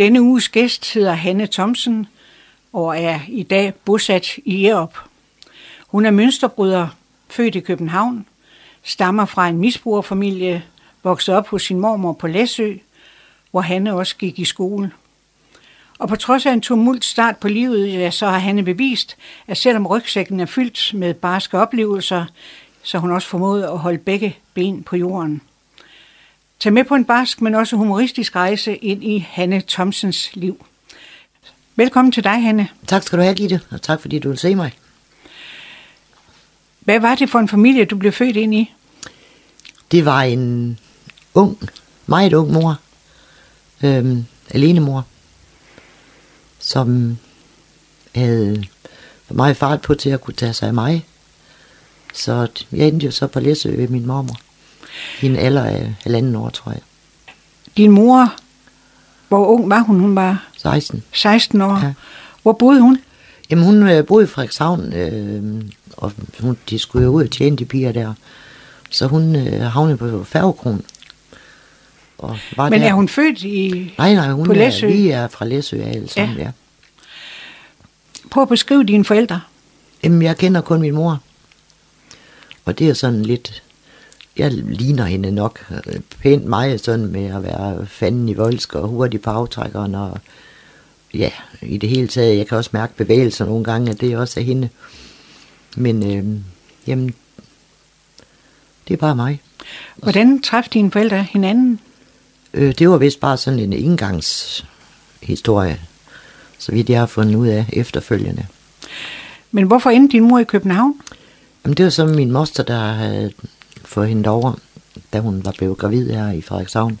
Denne uges gæst hedder Hanne Thomsen og er i dag bosat i Erup. Hun er mønsterbryder, født i København, stammer fra en misbrugerfamilie, voksede op hos sin mormor på Læsø, hvor Hanne også gik i skole. Og på trods af en tumult start på livet, ja, så har Hanne bevist, at selvom rygsækken er fyldt med barske oplevelser, så hun også formået at holde begge ben på jorden. Tag med på en barsk, men også humoristisk rejse ind i Hanne Thomsens liv. Velkommen til dig, Hanne. Tak skal du have, Gitte, og tak fordi du vil se mig. Hvad var det for en familie, du blev født ind i? Det var en ung, meget ung mor, øhm, alene mor, som havde for meget fart på til at kunne tage sig af mig. Så jeg endte jo så på Læsø ved min mormor. En alder af halvanden år, tror jeg. Din mor, hvor ung var hun? Hun var 16. 16 år. Ja. Hvor boede hun? Jamen hun øh, boede i Frederikshavn, øh, og hun, de skulle jo ud og tjene de piger der. Så hun øh, havnede på Færgekron. Og var Men der. er hun født i... Nej, nej, hun på er, Læsø? vi er fra Læsø alle sammen. Ja. ja. Prøv at beskrive dine forældre. Jamen, jeg kender kun min mor. Og det er sådan lidt... Jeg ligner hende nok øh, pænt meget sådan med at være fanden i voldsk og hurtig på aftrækkeren og ja, i det hele taget. Jeg kan også mærke bevægelser nogle gange, at det også er hende. Men øh, jamen, det er bare mig. Hvordan træffede dine forældre hinanden? Øh, det var vist bare sådan en indgangshistorie, så vidt jeg har fundet ud af efterfølgende. Men hvorfor endte din mor i København? Jamen, det var så min moster, der havde fået hende over, da hun var blevet gravid her i Frederikshavn.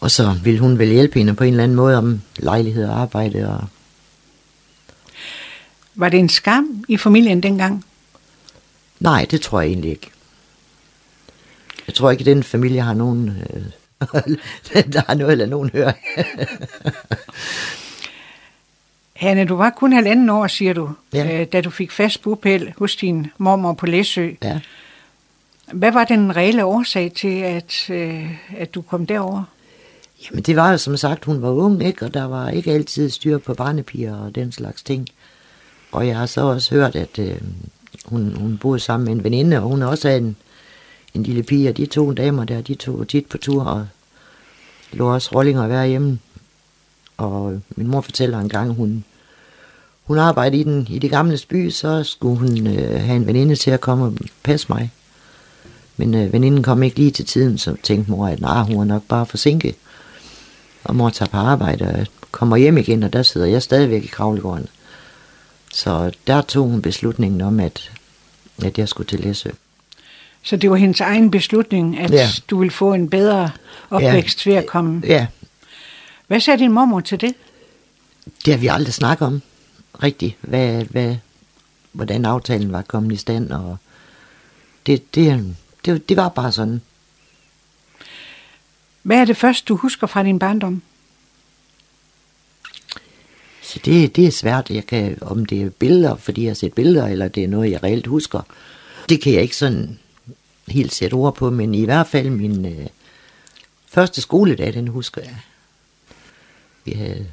Og så ville hun vel hjælpe hende på en eller anden måde om lejlighed og arbejde. Og... Var det en skam i familien dengang? Nej, det tror jeg egentlig ikke. Jeg tror ikke, at den familie har nogen, øh, der har noget eller nogen høre. Hanne, du var kun halvanden år, siger du, Ja. øh, da du fik fast bopæl hos din mormor på Læsø. ja. Hvad var den reelle årsag til, at, øh, at du kom derover? Jamen det var jo som sagt, hun var ung, ikke? og der var ikke altid styr på barnepiger og den slags ting. Og jeg har så også hørt, at øh, hun, hun boede sammen med en veninde, og hun også havde en, en lille pige, og de to damer der, de tog tit på tur, og lå også rollinger hver hjemme. Og min mor fortæller en gang, hun, hun arbejdede i, den, i det gamle by, så skulle hun øh, have en veninde til at komme og passe mig. Men øh, veninden kom ikke lige til tiden, så tænkte mor, at nej, hun var nok bare forsinket. Og mor tager på arbejde og kommer hjem igen, og der sidder jeg stadigvæk i kravlegården. Så der tog hun beslutningen om, at, at jeg skulle til Læsø. Så det var hendes egen beslutning, at Ja. du ville få en bedre opvækst ved at komme. Ja, Hvad sagde din mormor til det? det har vi aldrig snakket om rigtigt, hvad, hvad, hvordan aftalen var kommet i stand. Og det, det, det, det var bare sådan. Hvad er det første, du husker fra din barndom? Så det, det er svært. Jeg kan, om det er billeder, fordi jeg har set billeder, eller det er noget, jeg reelt husker. Det kan jeg ikke sådan helt sætte ord på, men i hvert fald min øh, første skoledag, den husker jeg. Vi havde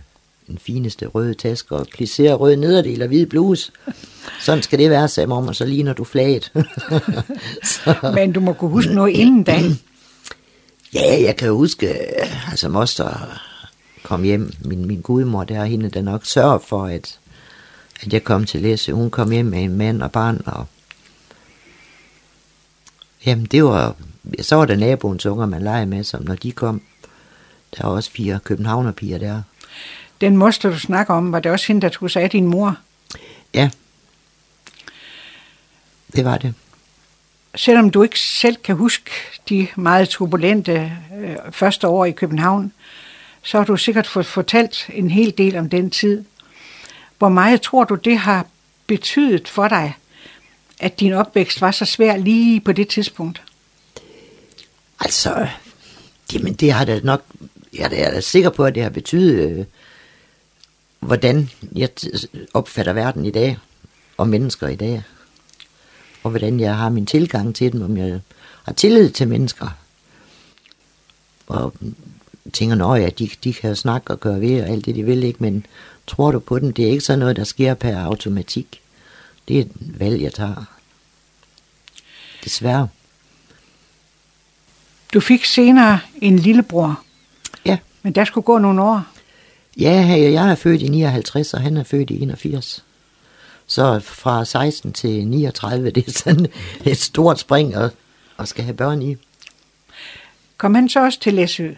den fineste røde taske og plisseret rød nederdel og hvid bluse. Sådan skal det være, sagde mamma, så ligner du flaget. Men du må kunne huske noget inden da. Ja, jeg kan huske, øh, altså moster kom hjem, min, min gudmor, der er hende, der nok sørger for, at, at jeg kom til Læsø. Hun kom hjem med en mand og barn, og jamen det var, så var der naboens unger, man legede med, som når de kom. Der var også fire københavnerpiger der. Den moster, du snakker om, var det også hende, der tog sig af din mor. Ja, det var det. Selvom du ikke selv kan huske de meget turbulente øh, første år i København, så har du sikkert fået fortalt en hel del om den tid. Hvor meget tror du, det har betydet for dig, at din opvækst var så svær lige på det tidspunkt? Altså, jamen det har da nok, jeg er da- er sikker på, at det har betydet, øh, hvordan jeg opfatter verden i dag, og mennesker i dag, og hvordan jeg har min tilgang til dem, om jeg har tillid til mennesker. Og tænker, at ja, de, de kan jo snakke og gøre ved og alt det, de vil, ikke? Men tror du på den? Det er ikke sådan noget, der sker per automatik. Det er et valg, jeg tager. Desværre. Du fik senere en lillebror. Ja. Men der skulle gå nogle år. Ja, jeg er født i 59, og han er født i 81. Så fra 16 til 39, det er sådan et stort spring at, at skal have børn i. Kom han så også til Læsø?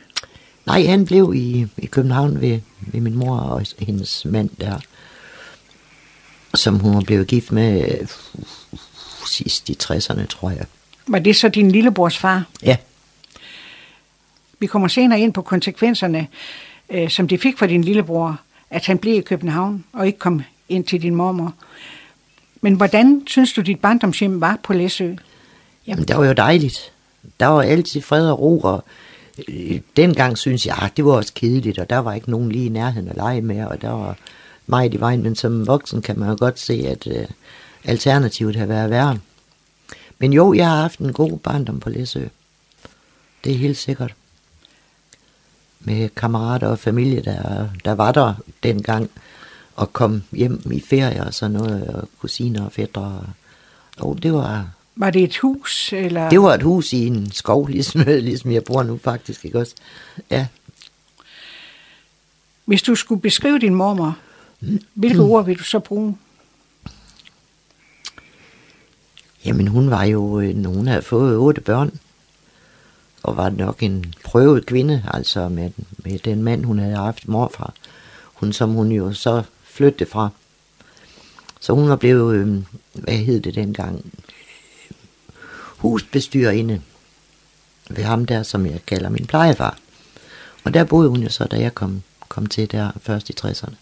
Nej, han blev i, i København ved, ved min mor og hendes mand der, som hun blevet gift med uh, sidst i 60'erne, tror jeg. Var det så din lillebrors far? Ja. Vi kommer senere ind på konsekvenserne, øh, som det fik for din lillebror, at han blev i København og ikke kom ind til din mormor. Men hvordan synes du, dit barndomshjem var på Læsø? Jamen, det var jo dejligt. Der var altid fred og ro, og øh, dengang synes jeg, at det var også kedeligt, og der var ikke nogen lige i nærheden at lege med, og der var meget i vejen, men som voksen kan man jo godt se, at øh, alternativet har været værre. Men jo, jeg har haft en god barndom på Læsø. Det er helt sikkert. Med kammerater og familie, der, der var der dengang, og kom hjem i ferie og sådan noget, og kusiner og fædre. Og det var, Var det et hus? Eller? det var et hus i en skov, ligesom, ligesom jeg bor nu faktisk, ikke også? Ja, Hvis du skulle beskrive din mormor, hvilke ord vil du så bruge? Jamen hun var jo, øh, hun havde fået otte børn, og var nok en prøvet kvinde, altså med, med den mand, hun havde haft morfar. Hun, som hun jo så flyttede fra. Så hun var blevet, øh, hvad hed det dengang, husbestyrerinde ved ham der, som jeg kalder min plejefar. Og der boede hun jo så, da jeg kom, kom til der først i 60'erne.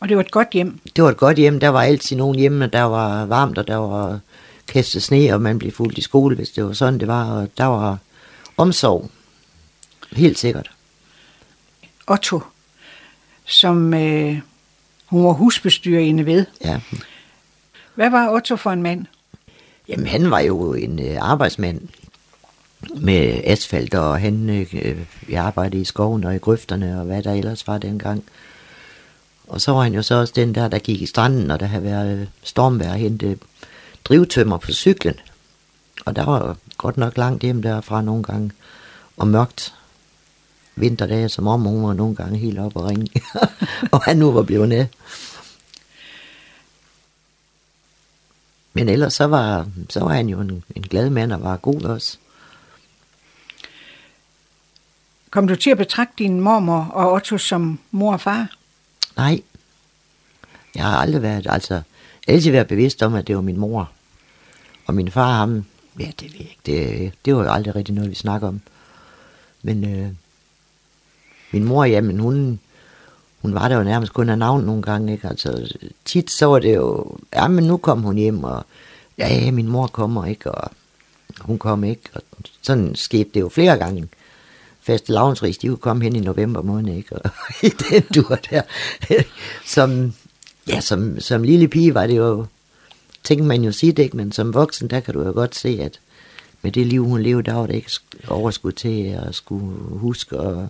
Og det var et godt hjem. Det var et godt hjem. Der var altid nogen hjemme, der var varmt, og der var kastet sne, og man blev fuldt i skole, hvis det var sådan, det var. Og der var omsorg. Helt sikkert. Otto, som øh, hun var husbestyrerinde ved. Ja. Hvad var Otto for en mand? Jamen, han var jo en øh, arbejdsmand med asfalt, og han øh, jeg arbejdede i skoven og i grøfterne, og hvad der ellers var dengang. Og så var han jo så også den der, der gik i stranden, og der havde været stormvejr og hente drivtømmer på cyklen. Og der var godt nok langt hjem derfra nogle gange, og mørkt vinterdage, som om hun var nogle gange helt op og ringe, og han nu var blevet af. Men ellers så var, så var han jo en, en glad mand og var god også. Kom du til at betragte din mormor og Otto som mor og far? Nej, jeg har aldrig været, altså, altid været bevidst om, at det var min mor. Og min far, ham, ja, det ved jeg ikke, det, det var jo aldrig rigtig noget, vi snakker om. Men øh, min mor, jamen, hun, hun var der jo nærmest kun af navn nogle gange, ikke? Altså, tit så var det jo, ja, men nu kom hun hjem, og ja, ja, min mor kommer ikke, og hun kom ikke, og sådan skete det jo flere gange. Faste lavnsris, de kunne komme hen i november måned, ikke? Og i den tur der. som, ja, som, som lille pige var det jo, tænker man jo sit, ikke? Men som voksen, der kan du jo godt se, at med det liv, hun levede, der var det ikke overskud til at skulle huske at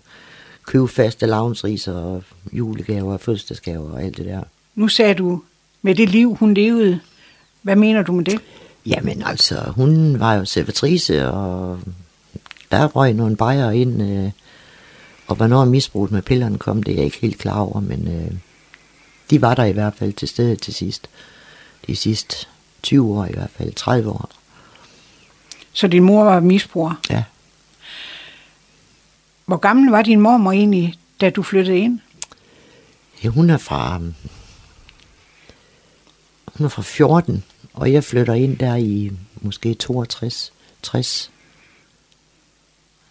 købe faste lavnsris og julegaver og fødselsdagsgaver og alt det der. Nu sagde du, med det liv, hun levede. Hvad mener du med det? Jamen altså, hun var jo servitrice, og der røg nogle bajer ind, øh, og hvornår misbruget med pillerne kom, det er jeg ikke helt klar over, men øh, de var der i hvert fald til stede til sidst. De sidste 20 år i hvert fald, 30 år. Så din mor var misbruger. Ja. Hvor gammel var din mormor egentlig, da du flyttede ind? ja hun er fra, hun er fra 14, og jeg flytter ind der i måske 62, 60.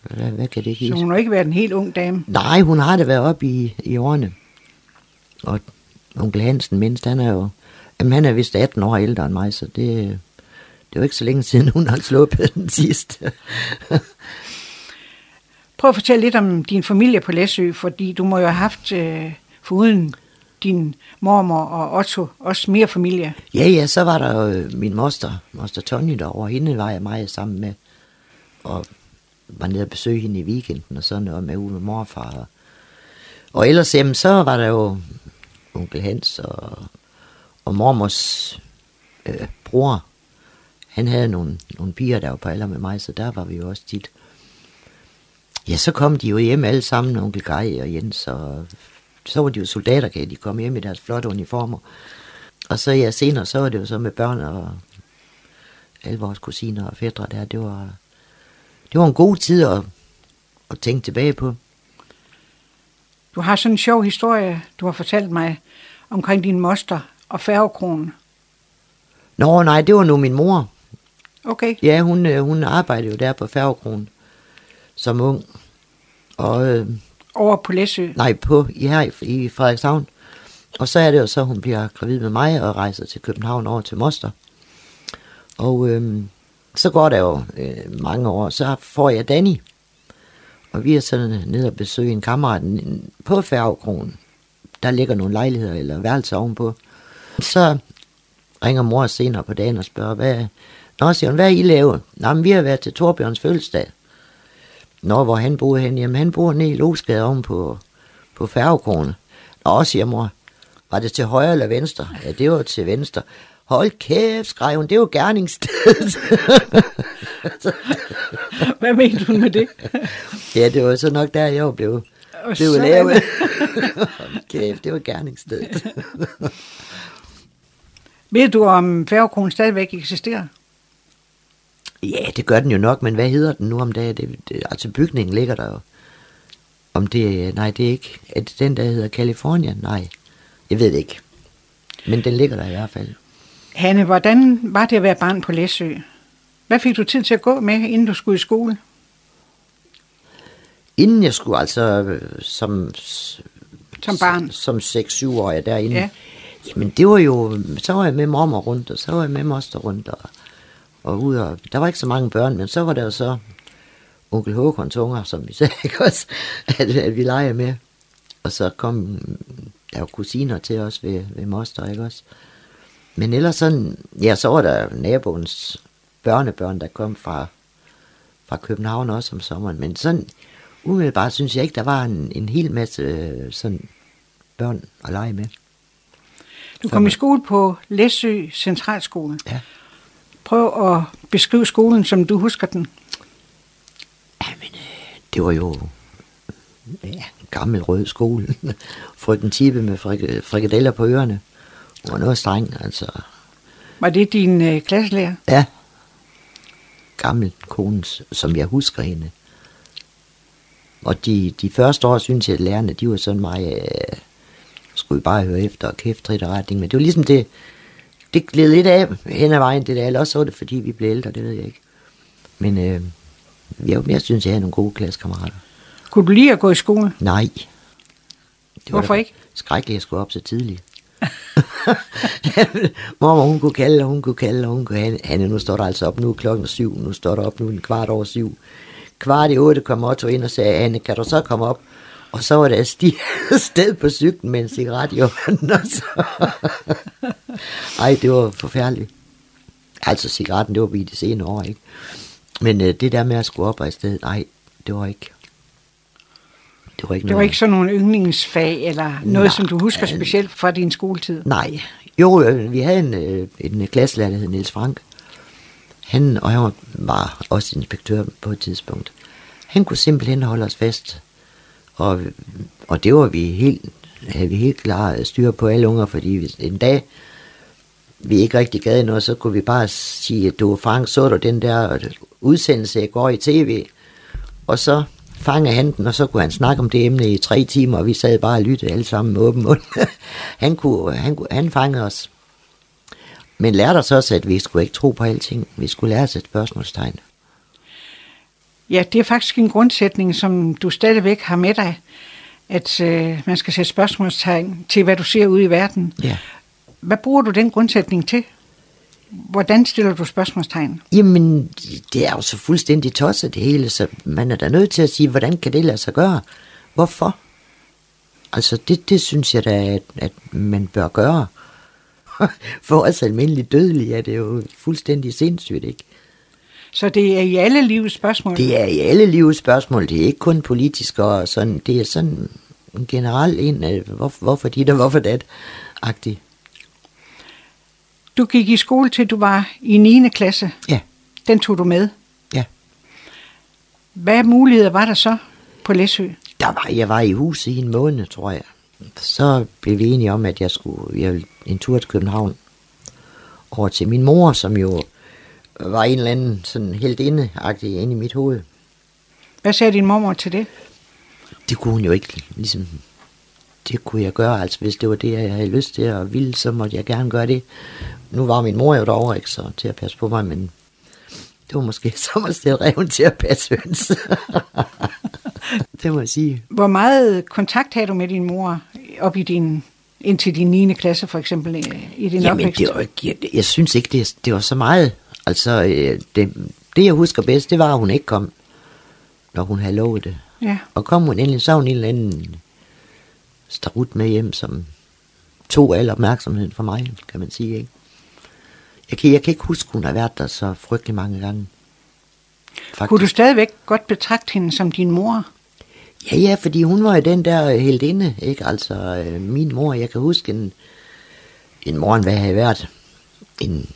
Hvad, hvad kan det give? Så hun har ikke været en helt ung dame. Nej, hun har det været op i, i årene. Og onkel Hansen mindst, han er jo... Jamen, han er vist 18 år ældre end mig, så det, det er jo ikke så længe siden, hun har sluppet den sidste. Prøv at fortælle lidt om din familie på Læsø, fordi du må jo have haft, øh, foruden din mormor og Otto, også mere familie. ja, ja, så var der jo min moster, moster Tonje derovre. Hende var jeg meget sammen med. Og var nede og besøge hende i weekenden og sådan noget med ude med morfar. Og, og ellers, jamen, så var der jo onkel Hans og, og mormors øh, bror. Han havde nogle, nogle piger, der var på alder med mig, så der var vi jo også tit. Ja, så kom de jo hjem alle sammen, onkel Gej og Jens, og så var de jo soldater, kan de kom hjem i deres flotte uniformer. Og så ja, senere, så var det jo så med børn og alle vores kusiner og fædre der. Det var, det var en god tid at, at tænke tilbage på. Du har sådan en sjov historie, du har fortalt mig, omkring din moster og færgekronen. Nå, nej, det var nu min mor. Okay. Ja, hun, øh, hun arbejdede jo der på færgekronen som ung. Og, øh, Over på Læsø. nej, på, i her i, i Frederikshavn. Og så er det jo så, hun bliver gravid med mig og rejser til København over til Moster. Og øh, så går der jo øh, mange år, så får jeg Danny. Og vi er sådan nede og besøge en kammerat på Færgekronen. Der ligger nogle lejligheder eller værelser ovenpå. Så ringer mor senere på dagen og spørger, hvad, Nå, siger hun, hvad I lavet? Nå, men vi har været til Torbjørns fødselsdag. Nå, hvor han bor hen? Jamen, han bor nede i Losgade oven på, på færgekrone. Nå, siger mor, var det til højre eller venstre? Ja, det var til venstre. Hold kæft, skreg hun, det er jo gerningsstedet. Hvad mente hun med det? ja, det var så nok der, jeg blevet, Og blev lavet. Hold kæft, det var gerningsstedet. Ved du, om færgekronen stadigvæk eksisterer? Ja, det gør den jo nok, men hvad hedder den nu om dagen? Det, det, altså bygningen ligger der jo. Om det, nej, det er ikke. Er det den, der hedder California? Nej, jeg ved det ikke. Men den ligger der i hvert fald. Hanne, hvordan var det at være barn på Læsø? Hvad fik du tid til at gå med, inden du skulle i skole? Inden jeg skulle altså som, Som barn? som 6-7 år derinde. Ja. Jamen det var jo, så var jeg med mormor rundt, og så var jeg med moster rundt, og, og ud og, der var ikke så mange børn, men så var der jo så onkel Håkons unger, som vi sagde, ikke også, at, at vi legede med. Og så kom der jo kusiner til os ved, ved moster, ikke også. Men ellers sådan, ja, så var der naboens børnebørn, der kom fra, fra København også om sommeren. Men sådan, umiddelbart synes jeg ikke, der var en, en hel masse øh, sådan børn at lege med. Du kom i skole på Læsø Centralskole. Ja. Prøv at beskrive skolen, som du husker den. Jamen, øh, det var jo ja, en gammel rød skole. Frygten Tibe med frik- frikadeller på ørerne. Hun var noget streng, altså. Var det din øh, klasselærer? Ja. Gammel kones, som jeg husker hende. Og de, de første år, synes jeg, at lærerne, de var sådan meget, øh, skulle bare høre efter og kæft trit og retning. Men det var ligesom det, det gled lidt af hen ad vejen, det der. Eller også så var det, fordi vi blev ældre, det ved jeg ikke. Men øh, jeg, jeg synes, jeg havde nogle gode klassekammerater. Kunne du lide at gå i skole? Nej. Det Hvorfor ikke? Skrækkeligt, at jeg skulle op så tidligt. Mormor, hun kunne kalde, og hun kunne kalde, og hun kunne have. Hanne, nu står der altså op, nu er klokken syv, nu står der op, nu er den kvart over syv. Kvart i otte kom Otto ind og sagde, Anne, kan du så komme op? Og så var der sti sted på cyklen med en cigaret i hånden. og så- Ej, det var forfærdeligt. Altså, cigaretten, det var vi i de senere år, ikke? Men øh, det der med at skulle op og i stedet, nej, det var ikke. Det var ikke Det var noget. ikke sådan nogle yndlingsfag, eller noget, Nej, som du husker specielt fra din skoletid? Nej. Jo, øh, vi havde en, øh, en klasselærer, der hed Niels Frank. Han, og han var også inspektør på et tidspunkt. Han kunne simpelthen holde os fast. Og, og det var vi helt, havde vi helt klar styr på alle unger, fordi hvis en dag vi ikke rigtig gad noget, så kunne vi bare sige, at du Frank, så du den der øh, udsendelse i går i tv, og så fangede han den, og så kunne han snakke om det emne i tre timer, og vi sad bare og lyttede alle sammen med åben mund. han, kunne, han, kunne, han fangede os. Men lærte os også, at vi skulle ikke tro på alting. Vi skulle lære os et spørgsmålstegn. Ja, det er faktisk en grundsætning, som du stadigvæk har med dig, at øh, man skal sætte spørgsmålstegn til, hvad du ser ude i verden. Ja. Hvad bruger du den grundsætning til? Hvordan stiller du spørgsmålstegn? Jamen, det er jo så fuldstændig tosset det hele, så man er da nødt til at sige, hvordan kan det lade sig gøre? Hvorfor? Altså, det, det synes jeg da, at, at man bør gøre. For os almindelige dødelige er det jo fuldstændig sindssygt, ikke? Så det er i alle livets spørgsmål? Det er i alle livets spørgsmål. Det er ikke kun politisk og sådan. Det er sådan generelt en af, hvor, hvorfor dit og hvorfor dat, agtigt. Du gik i skole til du var i 9. klasse. Ja. Den tog du med. Ja. Hvad muligheder var der så på Læsø? Der var, jeg var i huset i en måned, tror jeg. Så blev vi enige om, at jeg skulle jeg ville en tur til København over til min mor, som jo var en eller anden sådan helt indeagtig inde i mit hoved. Hvad sagde din mormor til det? Det kunne hun jo ikke ligesom... Det kunne jeg gøre, altså hvis det var det, jeg havde lyst til og ville, så måtte jeg gerne gøre det. Nu var min mor jo derovre ikke så til at passe på mig, men det var måske som at stille reven til at passe høns. det må jeg sige. Hvor meget kontakt havde du med din mor op i din, indtil din 9. klasse for eksempel i din Jamen, opvækst? det var, jeg, jeg synes ikke, det, det var så meget. Altså, øh, det, det jeg husker bedst, det var, at hun ikke kom, når hun havde lovet det. Ja. Og kom hun endelig, så hun en eller anden starut med hjem, som tog al opmærksomheden fra mig, kan man sige, ikke? Jeg kan, jeg kan ikke huske, hun har været der så frygtelig mange gange. Faktisk. Kunne du stadigvæk godt betragte hende som din mor? Ja, ja, fordi hun var jo den der helt inde, ikke? Altså, øh, min mor, jeg kan huske en, en morgen, hvad jeg havde været, en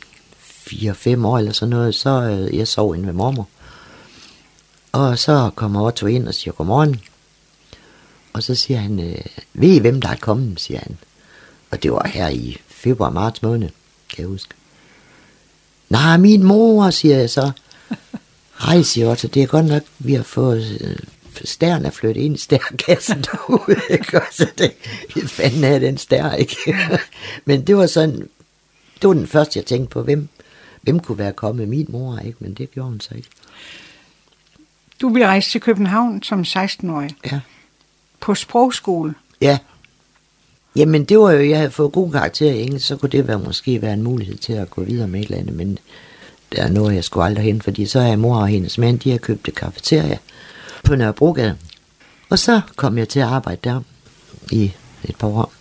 4-5 år eller sådan noget, så øh, jeg sov inde ved mormor. Og så kommer Otto ind og siger godmorgen. Og så siger han, øh, ved I hvem der er kommet, siger han. Og det var her i februar-marts måned, kan jeg huske. Nej, min mor, siger jeg så. Hej, siger Otto, det er godt nok, vi har fået øh, stæren er flyttet ind i stærkassen derude, ikke? Og så det, hvad fanden er den stær, ikke? Men det var sådan, det var den første, jeg tænkte på, hvem, hvem kunne være kommet min mor, ikke? Men det gjorde hun så ikke. Du ville rejse til København som 16-årig Ja. på sprogskole. Ja. Jamen, det var jo, jeg havde fået god karakter i engelsk, så kunne det være, måske være en mulighed til at gå videre med et eller andet, men der er noget, jeg skulle aldrig hen, fordi så har mor og hendes mand, de har købt et kafeteria på Nørrebrogade. Og så kom jeg til at arbejde der i et par år.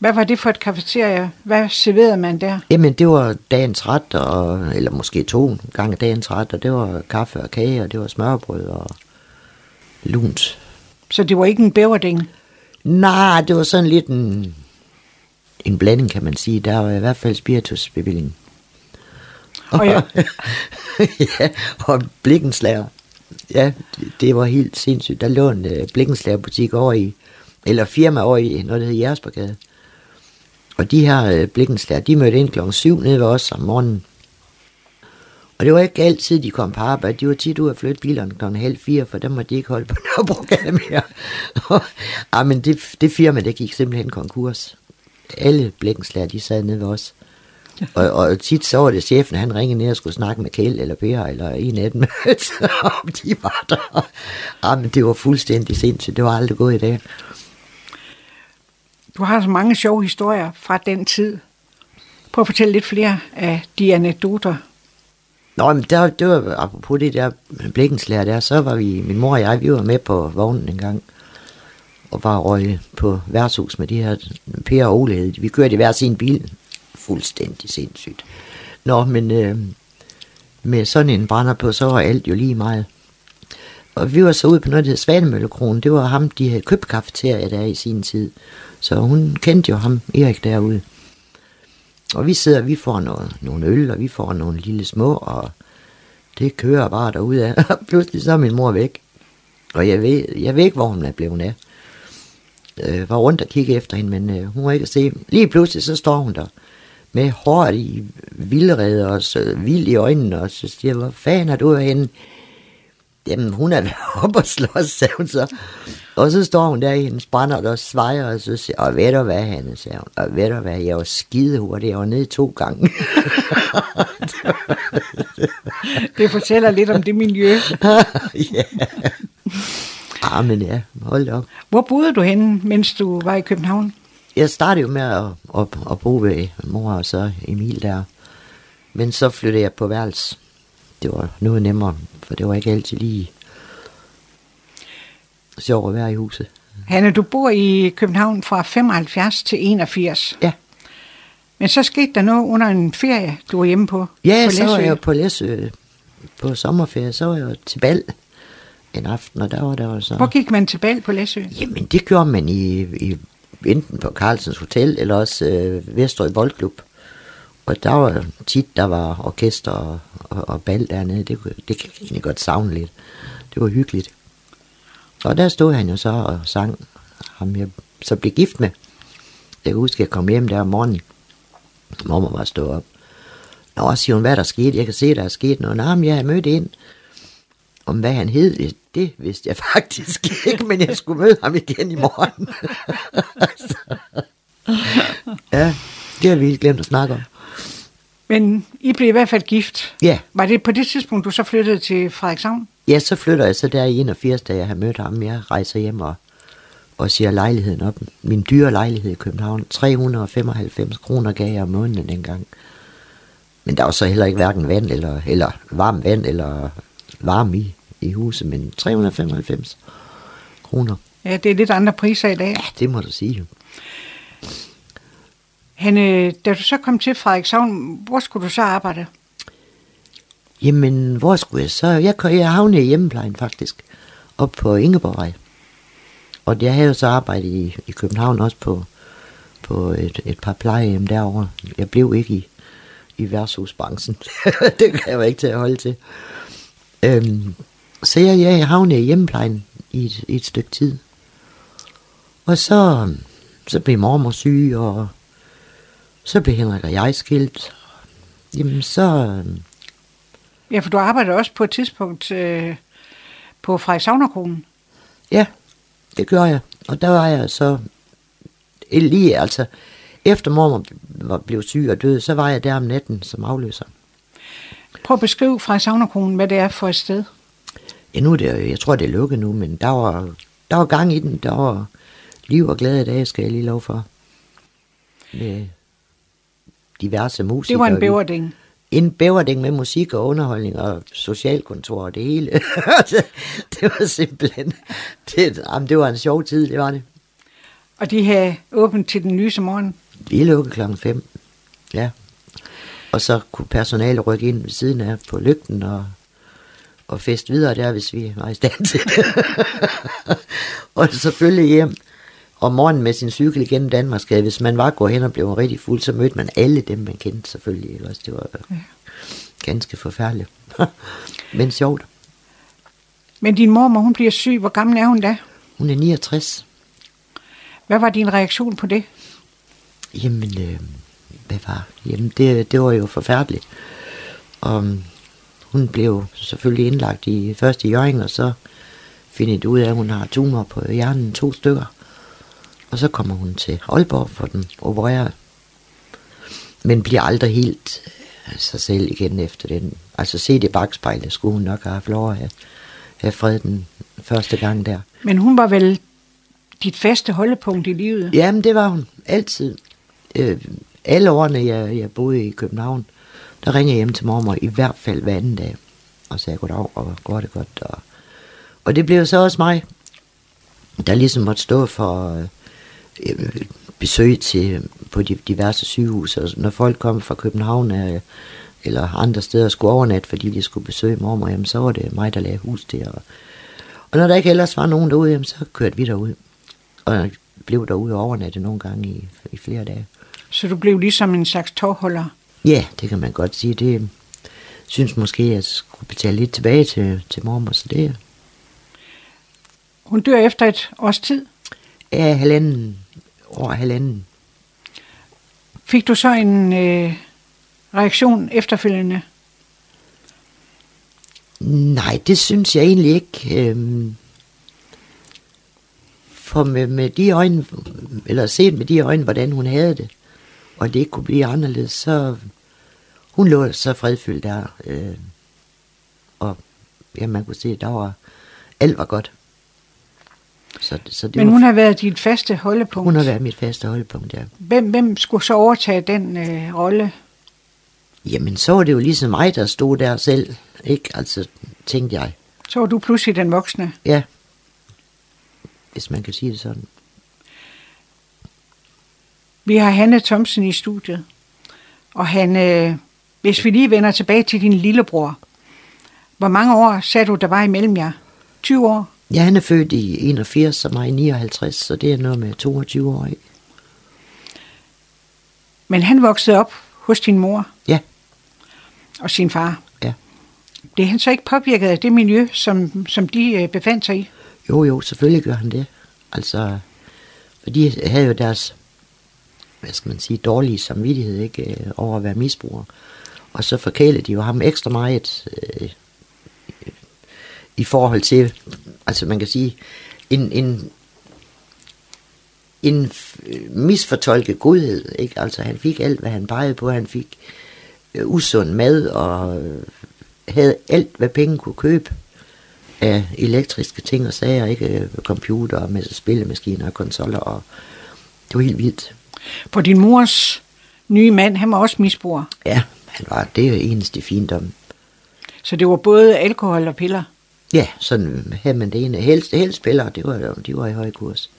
Hvad var det for et kafeteria? Hvad serverede man der? Jamen, det var dagens ret, og, eller måske to gange dagens ret, og det var kaffe og kage, og det var smørbrød og lunt. Så det var ikke en bæverding? Nej, det var sådan lidt en, en blanding, kan man sige. Der var i hvert fald spiritusbevilling. Og ja. ja, og blikkenslager. Ja, det, det var helt sindssygt. Der lå en uh, blikkenslagerbutik over i, eller firma over i noget, der hed Jersbergade. Og de her uh, blikkenslager, de mødte ind klokken 7 nede ved os om morgenen. Og det var ikke altid, de kom på arbejde. De var tit ude at flytte bilerne klokken halv fire, for der måtte de ikke holde på Nørrebrogade mere. ah, men det, det firma, det gik simpelthen konkurs. Alle blikkenslager, de sad nede ved os. Og, og tit så var det chefen, han ringede ned og skulle snakke med Kjell eller Per eller en af dem, om de var der. Ah, men det var fuldstændig sindssygt. Det var aldrig gået i dag. Du har så mange sjove historier fra den tid. Prøv at fortælle lidt flere af de anekdoter. Nå, men der, det var apropos det der blikkenslærer der, så var vi, min mor og jeg, vi var med på vognen en gang, og var røg på værtshus med de her Per og Ole. Vi kørte i hver sin bil. Fuldstændig sindssygt. Nå, men øh, med sådan en brænder på, så var alt jo lige meget. Og vi var så ude på noget, der hed Svanemøllekronen. Det var ham, de havde købt kafeteria der i sin tid. Så hun kendte jo ham, Erik, derude. Og vi sidder, vi får noget, nogle øl, og vi får nogle lille små, og det kører bare derude af. Pludselig så er min mor væk. Og jeg ved, jeg ved ikke, hvor hun er blevet af. Øh, var rundt og kigge efter hende, men øh, hun var ikke at se. Lige pludselig så står hun der med håret i vildrede og så vild i øjnene, og så siger jeg, hvor fanden er du henne? Jamen, hun er oppe og slås, sagde hun så. Og så står hun der i hendes brænder og svejer, og så siger og ved du hvad, Hanne, sagde hun. Og ved du hvad, jeg var skide hurtigt, jeg var nede to gange. Det fortæller lidt om det miljø. ja. Ah, men ja, hold op. Hvor boede du henne, mens du var i København? Jeg startede jo med at, at, at bo ved mor og så Emil der. Men så flyttede jeg på værelse. Det var noget nemmere, for det var ikke altid lige sjovt at være i huset. Hanne, du bor i København fra 75 til 81. Ja. Men så skete der noget under en ferie, du var hjemme på. Ja, på så var jeg på Læsø på sommerferie, så var jeg til bal en aften, og der var der var så... Hvor gik man til bal på Læsø? Jamen, det gjorde man i, i enten på Carlsens Hotel, eller også øh, Vestrøg Boldklub. Og der var tit, der var orkester og, og, og bal dernede. Det, det kan jeg egentlig godt savne lidt. Det var hyggeligt. Og der stod han jo så og sang ham, jeg så blev gift med. Jeg kan huske, at jeg kom hjem der om morgenen. Mormor var stået op. Nå, siger hun, hvad der skete? Jeg kan se, der er sket noget. Nå, men jeg har mødt ind. Om hvad han hed, det- det vidste jeg faktisk ikke, men jeg skulle møde ham igen i morgen. Altså. ja, det har vi helt glemt at snakke om. Men I blev i hvert fald gift. Ja. Var det på det tidspunkt, du så flyttede til Frederikshavn? Ja, så flytter jeg så der i 81, da jeg har mødt ham. Jeg rejser hjem og, og siger lejligheden op. Min dyre lejlighed i København. 395 kroner gav jeg om måneden dengang. Men der var så heller ikke hverken vand eller, eller varm vand eller varme i, i huset, men 395 kroner. Ja, det er lidt andre priser i dag. Ja, det må du sige. Hanne, øh, da du så kom til Frederikshavn, hvor skulle du så arbejde? Jamen, hvor skulle jeg så? Jeg, jeg havnede i hjemmeplejen faktisk, op på Ingeborgvej. Og jeg havde jo så arbejdet i, i København også på, på et, et par plejehjem derovre. Jeg blev ikke i, i værtshusbranchen. det kan jeg jo ikke til at holde til. Øhm, så jeg, jeg havnede i hjemmeplejen i et, i et stykke tid. Og så, så blev mormor syg, og så blev Henrik og jeg skilt. Jamen, så... øhm, Ja, for du arbejdede også på et tidspunkt øh, på Frederikshavnerkronen. Ja, det gør jeg. Og der var jeg så lige, altså, efter mormor var blevet syg og død, så var jeg der om natten som afløser. Prøv at beskrive Frederikshavnerkronen, hvad det er for et sted. Ja, nu er det, jeg tror, det er lukket nu, men der var, der var gang i den. Der var liv og glæde i dag, skal jeg lige lov for. Med diverse musikere. Det var en bæverding. En bæverding med musik og underholdning og socialkontor og det hele. det, det var simpelthen, det, jamen, det var en sjov tid, det var det. Og de havde åbent til den lyse morgen. Vi lukkede klokken 5. Ja. Og så kunne personalet rykke ind ved siden af på lygten og, og fest videre der, hvis vi var i stand til det. og selvfølgelig hjem om morgenen med sin cykel igennem Danmarksgade. Hvis man var gået hen og blev rigtig fuld, så mødte man alle dem, man kendte selvfølgelig. Også? Det var ja. ganske forfærdeligt. Men sjovt. Men din mormor, hun bliver syg. Hvor gammel er hun da? Hun er 69. Hvad var din reaktion på det? Jamen, øh, hvad var? Jamen, det, det var jo forfærdeligt. Og øh, hun blev selvfølgelig indlagt i først i Jørgen, og så finder det ud af, at hun har tumor på hjernen, to stykker. Og så kommer hun til Aalborg for den opereret. Men bliver aldrig helt øh, sig selv igen efter den. Altså set i bagspejlet skulle hun nok have haft lov at have, have fred den første gang der. Men hun var vel dit faste holdepunkt i livet. Jamen, det var hun. Altid. Øh, alle årene, jeg, jeg boede i København, der ringede jeg hjem til mormor i hvert fald hver anden dag. Og sagde goddag, og går det godt. Og, og det blev så også mig, der ligesom måtte stå for øh, besøg til, på de diverse sygehuse. Og når folk kom fra København øh, eller andre steder og skulle overnatte, fordi de skulle besøge mormor, jamen, så var det mig, der lagde hus der. Og, og når der ikke ellers var nogen derude, jamen, så kørte vi derud. Og jeg blev derude og overnatte nogle gange i, i flere dage. Så du blev ligesom en slags tårholder. Ja, det kan man godt sige. Det synes måske, at jeg skulle betale lidt tilbage til, til mormor, så det Hun dør efter et års tid. er halvanden år, halvanden. Fik du så en øh, reaktion efterfølgende? Nej, det synes jeg egentlig ikke. Øhm, for med, med de øjne, eller set med de øjne, hvordan hun havde det, og det ikke kunne blive anderledes, så hun lå så fredfyldt der. Øh, og ja, man kunne se, at der var, alt var godt. Så, så det Men var, hun har været dit faste holdepunkt. hun har været mit faste holdpunkt, ja. Hvem, hvem skulle så overtage den øh, rolle? Jamen, så var det jo ligesom mig, der stod der selv, ikke? Altså, tænkte jeg. Så var du pludselig den voksne. Ja. Hvis man kan sige det sådan. Vi har Hanne Thomsen i studiet. Og han, øh, hvis vi lige vender tilbage til din lillebror. Hvor mange år sagde du, der var imellem jer? 20 år? Ja, han er født i 81 og mig i 59, så det er noget med 22 år, ikke? Men han voksede op hos din mor Ja, og sin far. ja. Blev han så ikke påvirket af det miljø, som, som de øh, befandt sig i? Jo, jo, selvfølgelig gør han det. Altså, for de havde jo deres, hvad skal man sige, dårlige samvittighed, ikke, øh, over at være misbruger. Og så forkælede de jo ham ekstra meget øh, i forhold til, altså man kan sige, en, en, en misfortolket godhed, ikke? Altså han fik alt, hvad han pegede på. Han fik øh, usund mad og øh, havde alt, hvad penge kunne købe af elektriske ting og sager, ikke? Computer med spillemaskiner og konsoller, og det var helt vildt. For din mors nye mand, han var også misbruger. Ja, han var det eneste findom. Så det var både alkohol og piller. Ja, sådan havde man det ene. Helst, helst spillere, det var, de var i høj kurs.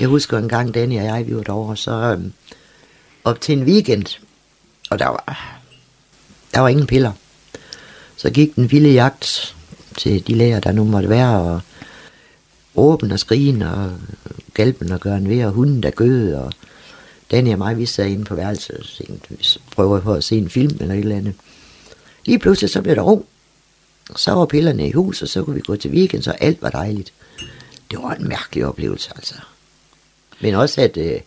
Jeg husker en gang, Danny og jeg, vi var derovre, så øhm, op til en weekend, og der var, der var ingen piller. Så gik den vilde jagt til de læger, der nu måtte være, og råben og skrigen, og galpen og gøren ved, og hunden der gød, og Danny og mig, vi sad inde på værelset, og tænkte, vi prøver på at se en film eller et eller andet. Lige pludselig så blev der ro. Så var pillerne i hus, og så kunne vi gå til weekend, så alt var dejligt. Det var en mærkelig oplevelse, altså. Men også, at øh,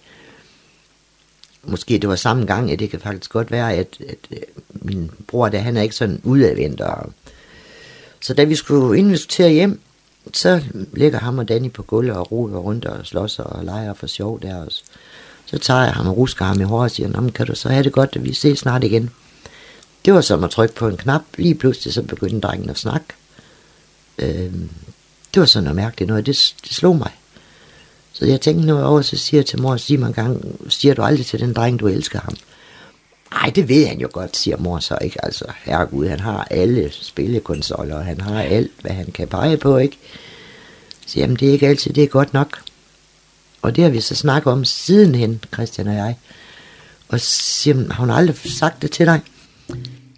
måske det var samme gang, at det kan faktisk godt være, at, at øh, min bror, der, han er ikke sådan udadvendt. Og, så da vi skulle, inden vi skulle til at hjem, så ligger ham og Danny på gulvet og roer rundt og slås og leger for sjov der også. Så tager jeg ham og rusker ham i håret og siger, "Nå, kan du så have det godt, at vi ses snart igen. Det var som at trykke på en knap. Lige pludselig så begyndte drengen at snakke. Øh, det var sådan noget mærkeligt noget. Det, det slog mig. Så jeg tænkte noget over, så siger jeg til mor, sig mig en gang, siger du aldrig til den dreng, du elsker ham? Nej, det ved han jo godt, siger mor så, ikke? Altså, herregud, han har alle spillekonsoller, og han har alt, hvad han kan pege på, ikke? Så jamen, det er ikke altid, det er godt nok. Og det har vi så snakket om sidenhen, Christian og jeg. Og siger han, har hun aldrig sagt det til dig?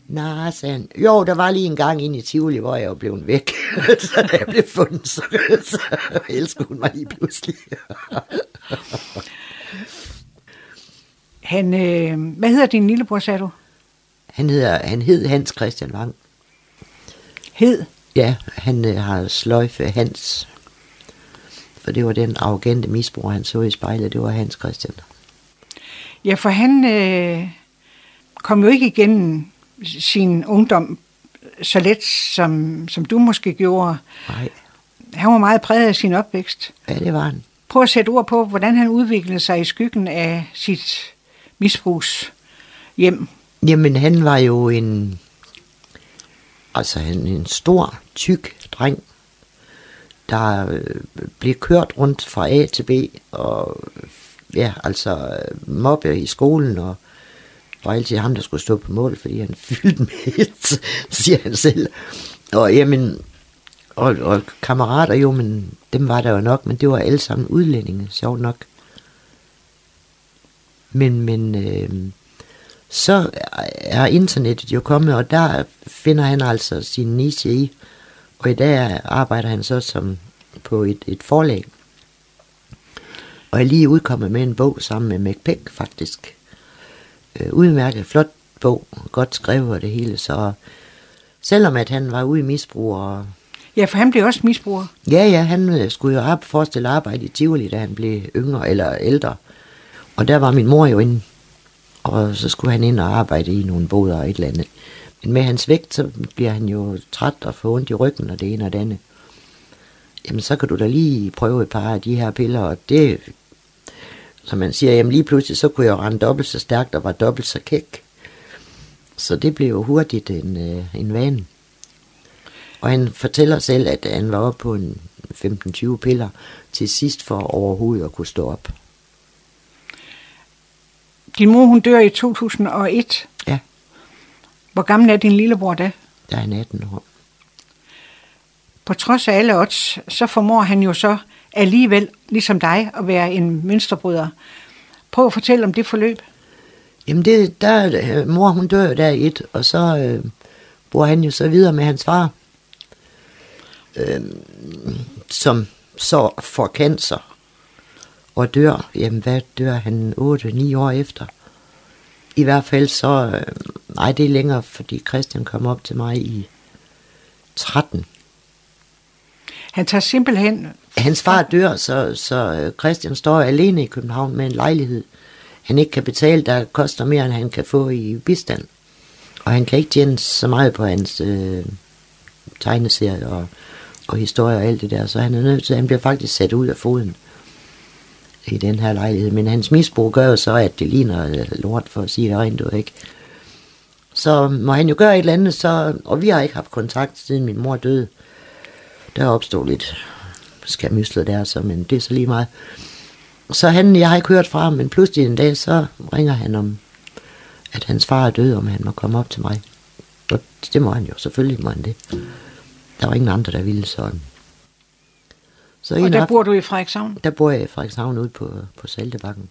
Nej, sagde han. Jo, der var lige en gang inde i Tivoli, hvor jeg var blevet væk. så da jeg blev fundet, så, så elskede hun mig lige pludselig. Han, øh, hvad hedder din lillebror, sagde du? han, hedder, han hed Hans Christian Wang. Hed. Ja, han øh, har sløjfe Hans. For det var den arrogante misbrug, han så i spejlet. Det var Hans Christian. Ja, for han øh, kom jo ikke igennem sin ungdom så let, som, som du måske gjorde. Nej, Han var meget præget af sin opvækst. ja, det var han. Prøv at sætte ord på, hvordan han udviklede sig i skyggen af sit misbrugs hjem. Jamen, han var jo en... Altså, han en stor, tyk dreng, der øh, blev kørt rundt fra A til B, og ja, altså mobbe i skolen, og var altid ham, der skulle stå på mål, fordi han fyldte med et, siger han selv. Og jamen, og, og kammerater jo, men dem var der jo nok, men det var alle sammen udlændinge, sjovt nok. Men, men øh, så er internettet jo kommet, og der finder han altså sin niche i. Og i dag arbejder han så som på et, et forlag. Og er lige udkommet med en bog sammen med McPeck faktisk. Øh, udmærket, flot bog, godt skrevet og det hele. Så selvom at han var ude i misbrug og Ja, for han blev også misbruger. Ja, ja, han øh, skulle jo op, forestille arbejde i Tivoli, da han blev yngre eller ældre. Og der var min mor jo inde, og så skulle han ind og arbejde i nogle boder og et eller andet. Men med hans vægt, så bliver han jo træt og får ondt i ryggen og det ene og det andet. Jamen, så kan du da lige prøve et par af de her piller, og det, som man siger, jamen lige pludselig, så kunne jeg jo rende dobbelt så stærkt og var dobbelt så kæk. Så det blev jo hurtigt en, øh, en vane. Og han fortæller selv, at han var oppe på en 15-20 piller til sidst for overhovedet at kunne stå op. Din mor, hun dør i 2001. Ja, Hvor gammel er din lillebror da? der er han 18 år. På trods af alle odds, så formår han jo så alligevel, ligesom dig, at være en mønsterbryder. Prøv at fortælle om det forløb. Jamen, det, der, øh, mor hun dør jo der i et, og så øh, bor han jo så videre med hans far. øh, som så får cancer og dør, jamen hvad dør han 8-9 år efter? I hvert fald så, øh, nej det er længere, fordi Christian kom op til mig i 13. Han tager simpelthen... Hans far dør, så, så øh, Christian står alene i København med en lejlighed, han ikke kan betale, der koster mere, end han kan få i bistand. Og han kan ikke tjene så meget på hans øh, tegneserie og, og historie og alt det der, så han er nødt til, han bliver faktisk sat ud af foden i den her lejlighed. Men hans misbrug gør jo så, at det ligner øh, lort, for at sige det rent ud, ikke? Så må han jo gøre et eller andet, så, og vi har ikke haft kontakt, siden min mor døde. Der opstod lidt skamyslet der, så, men det er så lige meget. Så han, jeg har ikke hørt fra ham, men pludselig en dag, så ringer han om, at hans far er død, om han må komme op til mig. Og det må han jo, selvfølgelig må han det. Der var ingen andre, der ville sådan. Så og der aften, bor du i Frederikshavn? Der bor jeg i Frederikshavn ude på, på Saltebakken.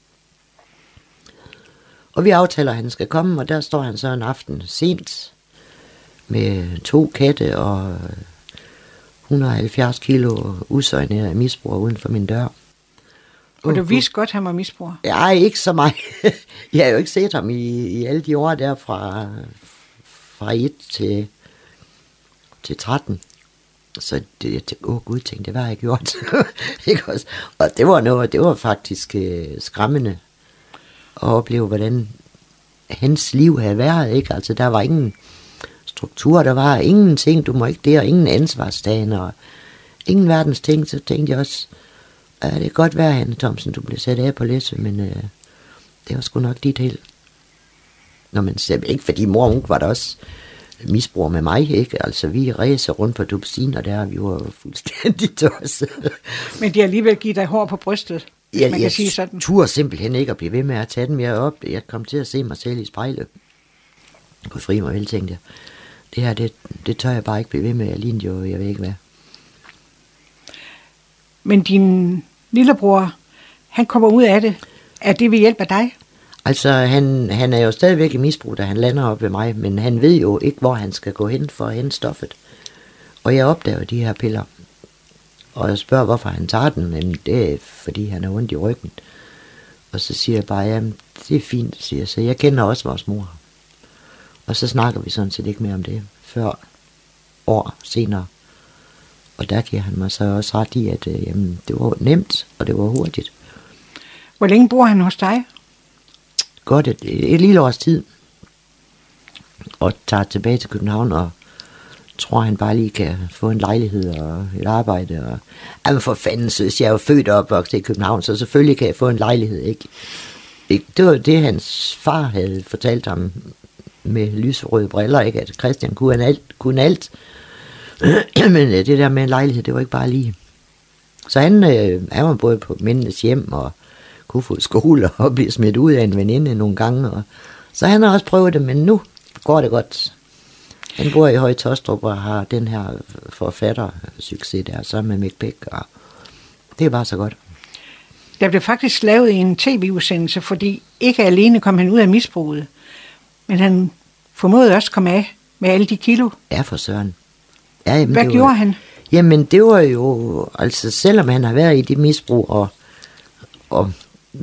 Og vi aftaler, at han skal komme, og der står han så en aften sent med to katte og 170 kilo usøjne misbrug uden for min dør. Og du vidste godt, at han var misbruger? Ja, ikke så meget. jeg har jo ikke set ham i, i alle de år der fra, fra 1 til, til 13. Så det, jeg tænkte, åh gud, tænkte, det var jeg gjort. ikke også? Og det var noget, det var faktisk øh, skræmmende at opleve, hvordan hans liv havde været. Ikke? Altså, der var ingen struktur, der var ingenting, du må ikke det, og ingen ansvarsdagen, og ingen verdens ting. Så tænkte jeg også, Ja, det kan godt være, Hanne Thomsen, du bliver sat af på læse, men øh, det var sgu nok dit held. Når man ser, ikke fordi mor og var der også misbrug med mig, ikke? Altså, vi ræser rundt på dupsiner der, vi var fuldstændig tosset. Men de har alligevel givet dig hår på brystet, ja, man kan jeg sige sådan. turde simpelthen ikke at blive ved med at tage den mere op. Jeg kom til at se mig selv i spejlet. På fri mig vel, tænkte jeg. Det her, det, det tør jeg bare ikke blive ved med. Jeg lignede jo, jeg ved ikke hvad. Men din lillebror, han kommer ud af det. Er det ved hjælp af dig? Altså, han, han er jo stadigvæk i misbrug, da han lander op ved mig, men han ved jo ikke, hvor han skal gå hen for at hente stoffet. Og jeg opdager de her piller. Og jeg spørger, hvorfor han tager den, men det er, fordi han er ondt i ryggen. Og så siger jeg bare, jamen, det er fint, siger jeg. Så jeg kender også vores mor. Og så snakker vi sådan set ikke mere om det, før år senere. Og der giver han mig så også ret i, at øh, jamen, det var nemt, og det var hurtigt. Hvor længe bor han hos dig? Godt et, et lille års tid. Og tager tilbage til København og tror, han bare lige kan få en lejlighed og et arbejde. Og, jamen for fanden, så jeg er jo født og opvokset i København, så selvfølgelig kan jeg få en lejlighed, ikke? Det var det, hans far havde fortalt ham med lyserøde briller, ikke? At Christian kunne alt. Kunne alt. Men øh, det der med en lejlighed, det var ikke bare lige. Så han, øh, han var både på mændenes hjem og kunne få skole og blive smidt ud af en veninde nogle gange. Og, så han har også prøvet det, men nu går det godt. Han bor i Høje Tostrup og har den her forfatter succes der sammen med Mick Beck, og det er bare så godt. Der blev faktisk lavet en tv-udsendelse, fordi ikke alene kom han ud af misbruget, men han formåede også at komme af med alle de kilo. Ja, for søren. Ja, jamen, Hvad gjorde var, han? Jamen, det var jo, altså selvom han har været i det misbrug, og, og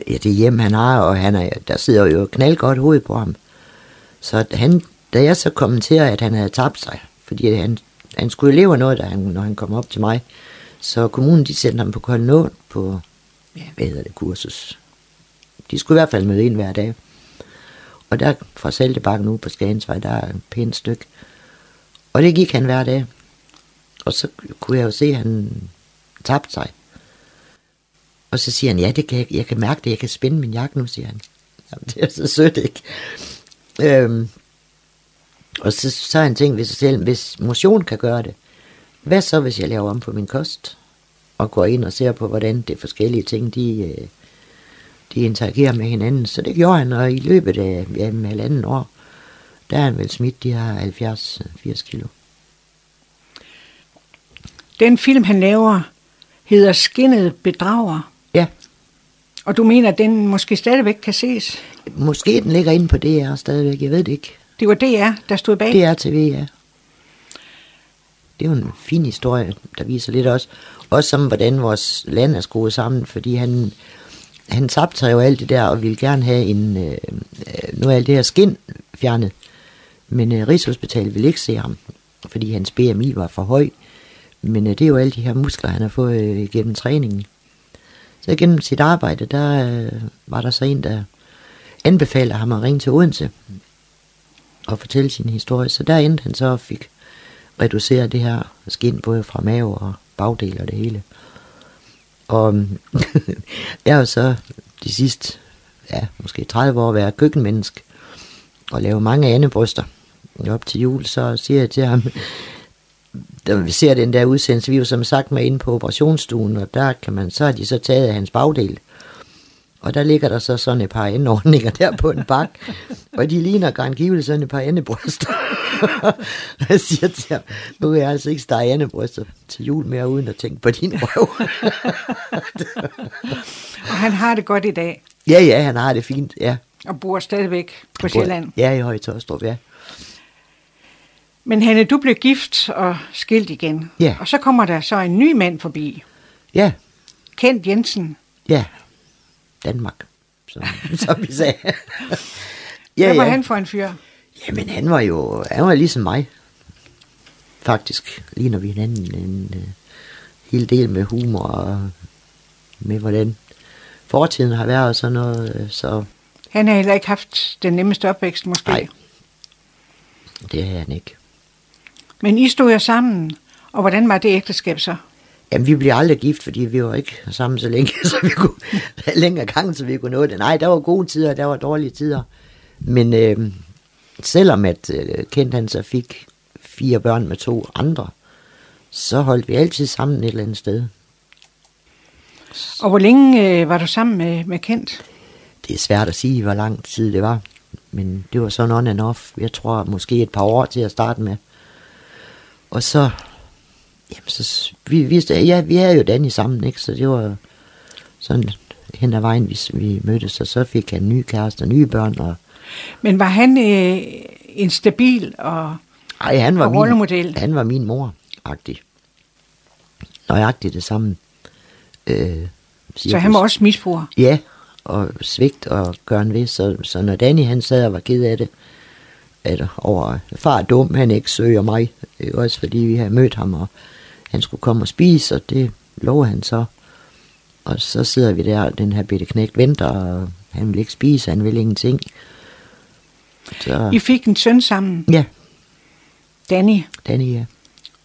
ja, det hjem han har, og han er, der sidder jo knaldgodt hoved på ham. Så han, da jeg så kommenterede, at han havde tabt sig, fordi han, han skulle leve noget, da han, når han kom op til mig, så kommunen de sendte ham på Koldnål på, ja, hvad hedder det, kursus. De skulle i hvert fald møde ind hver dag. Og der fra Saltebakken ude på Skagensvej, der er et pænt stykke. Og det gik han hver dag. Og så kunne jeg jo se, at han tabte sig. Og så siger han, ja, det kan jeg, jeg kan mærke det, jeg kan spænde min jakke nu, siger han. Jamen, det er så sødt, ikke? Øhm, og så, så har han tænkt ved sig selv, hvis motion kan gøre det, hvad så, hvis jeg laver om på min kost? Og går ind og ser på, hvordan det forskellige ting, de, øh, de interagerer med hinanden. Så det gjorde han, og i løbet af ja, halvanden år, der er han vel smidt de her 70-80 kilo. Den film, han laver, hedder Skinnet Bedrager. Ja. Og du mener, at den måske stadigvæk kan ses? Måske den ligger inde på DR stadigvæk, jeg ved det ikke. Det var DR, der stod bag? DR TV, ja. det er jo en fin historie, der viser lidt også, også som hvordan vores land er skruet sammen, fordi han, han tabte sig jo alt det der, og ville gerne have en, øh, øh, nu er alt det her skin fjernet. Men øh, Rigshospitalet ville ikke se ham, fordi hans BMI var for høj. Men øh, det er jo alle de her muskler, han har fået øh, gennem træningen. Så gennem sit arbejde, der øh, var der så en, der anbefaler ham at ringe til Odense og fortælle sin historie. Så der endte han så og fik reduceret det her skin, både fra mave og bagdel og det hele. Og jeg har så de sidste, ja, måske 30 år været køkkenmenneske og lave mange andebryster. Op til jul, så siger jeg til ham, da vi ser den der udsendelse, vi var som sagt med inde på operationsstuen, og der kan man, så har de så taget hans bagdel. Og der ligger der så sådan et par endeordninger der på en bak, og de ligner grangiveligt sådan et par endebryster. jeg siger til ham, nu kan jeg altså ikke stege endebryster til jul mere, uden at tænke på din røv. og han har det godt i dag. Ja, ja, han har det fint, ja. Og bor stadigvæk på Sjælland. Ja, i Højtostrup, ja. Men Hanne, du blev gift og skilt igen. Ja. Og så kommer der så en ny mand forbi. Ja. Kent Jensen. Ja. Danmark, som, som vi sagde. ja, Hvad var ja. han for en fyr? Jamen, han var jo han var ligesom mig. Faktisk ligner vi hinanden en uh, hel del med humor og med hvordan fortiden har været og sådan noget. Øh, så han har heller ikke haft den nemmeste opvækst, måske? Nej, det har han ikke. Men I stod jo sammen, og hvordan var det ægteskab så? Jamen, vi blev aldrig gift, fordi vi var ikke sammen så længe, så vi kunne længere gang, så vi kunne nå det. Nej, der var gode tider, der var dårlige tider. Men øh, selvom at øh, Kent han så fik fire børn med to andre, så holdt vi altid sammen et eller andet sted. Og hvor længe øh, var du sammen med, med Kent? Det er svært at sige, hvor lang tid det var. Men det var sådan on and off. Jeg tror måske et par år til at starte med. Og så, jamen så, vi, vi, ja, vi havde jo Danny sammen, ikke? Så det var sådan hen ad vejen, hvis vi mødtes, og så fik han nye kærester og nye børn. Og... Men var han øh, en stabil og, Ej, han var og rollemodel? Min, han var min mor-agtig. Nøjagtigt det samme. Øh, så han var også misbruger? Ja, og svigt og gøre en vis. Så, så når Danny han sad og var ked af det, at over far er dum, han ikke søger mig, også fordi vi havde mødt ham, og han skulle komme og spise, og det lover han så. Og så sidder vi der, og den her bitte knægt venter, og han vil ikke spise, han vil ingenting. Så... I fik en søn sammen? Ja. Danny? Danny, ja.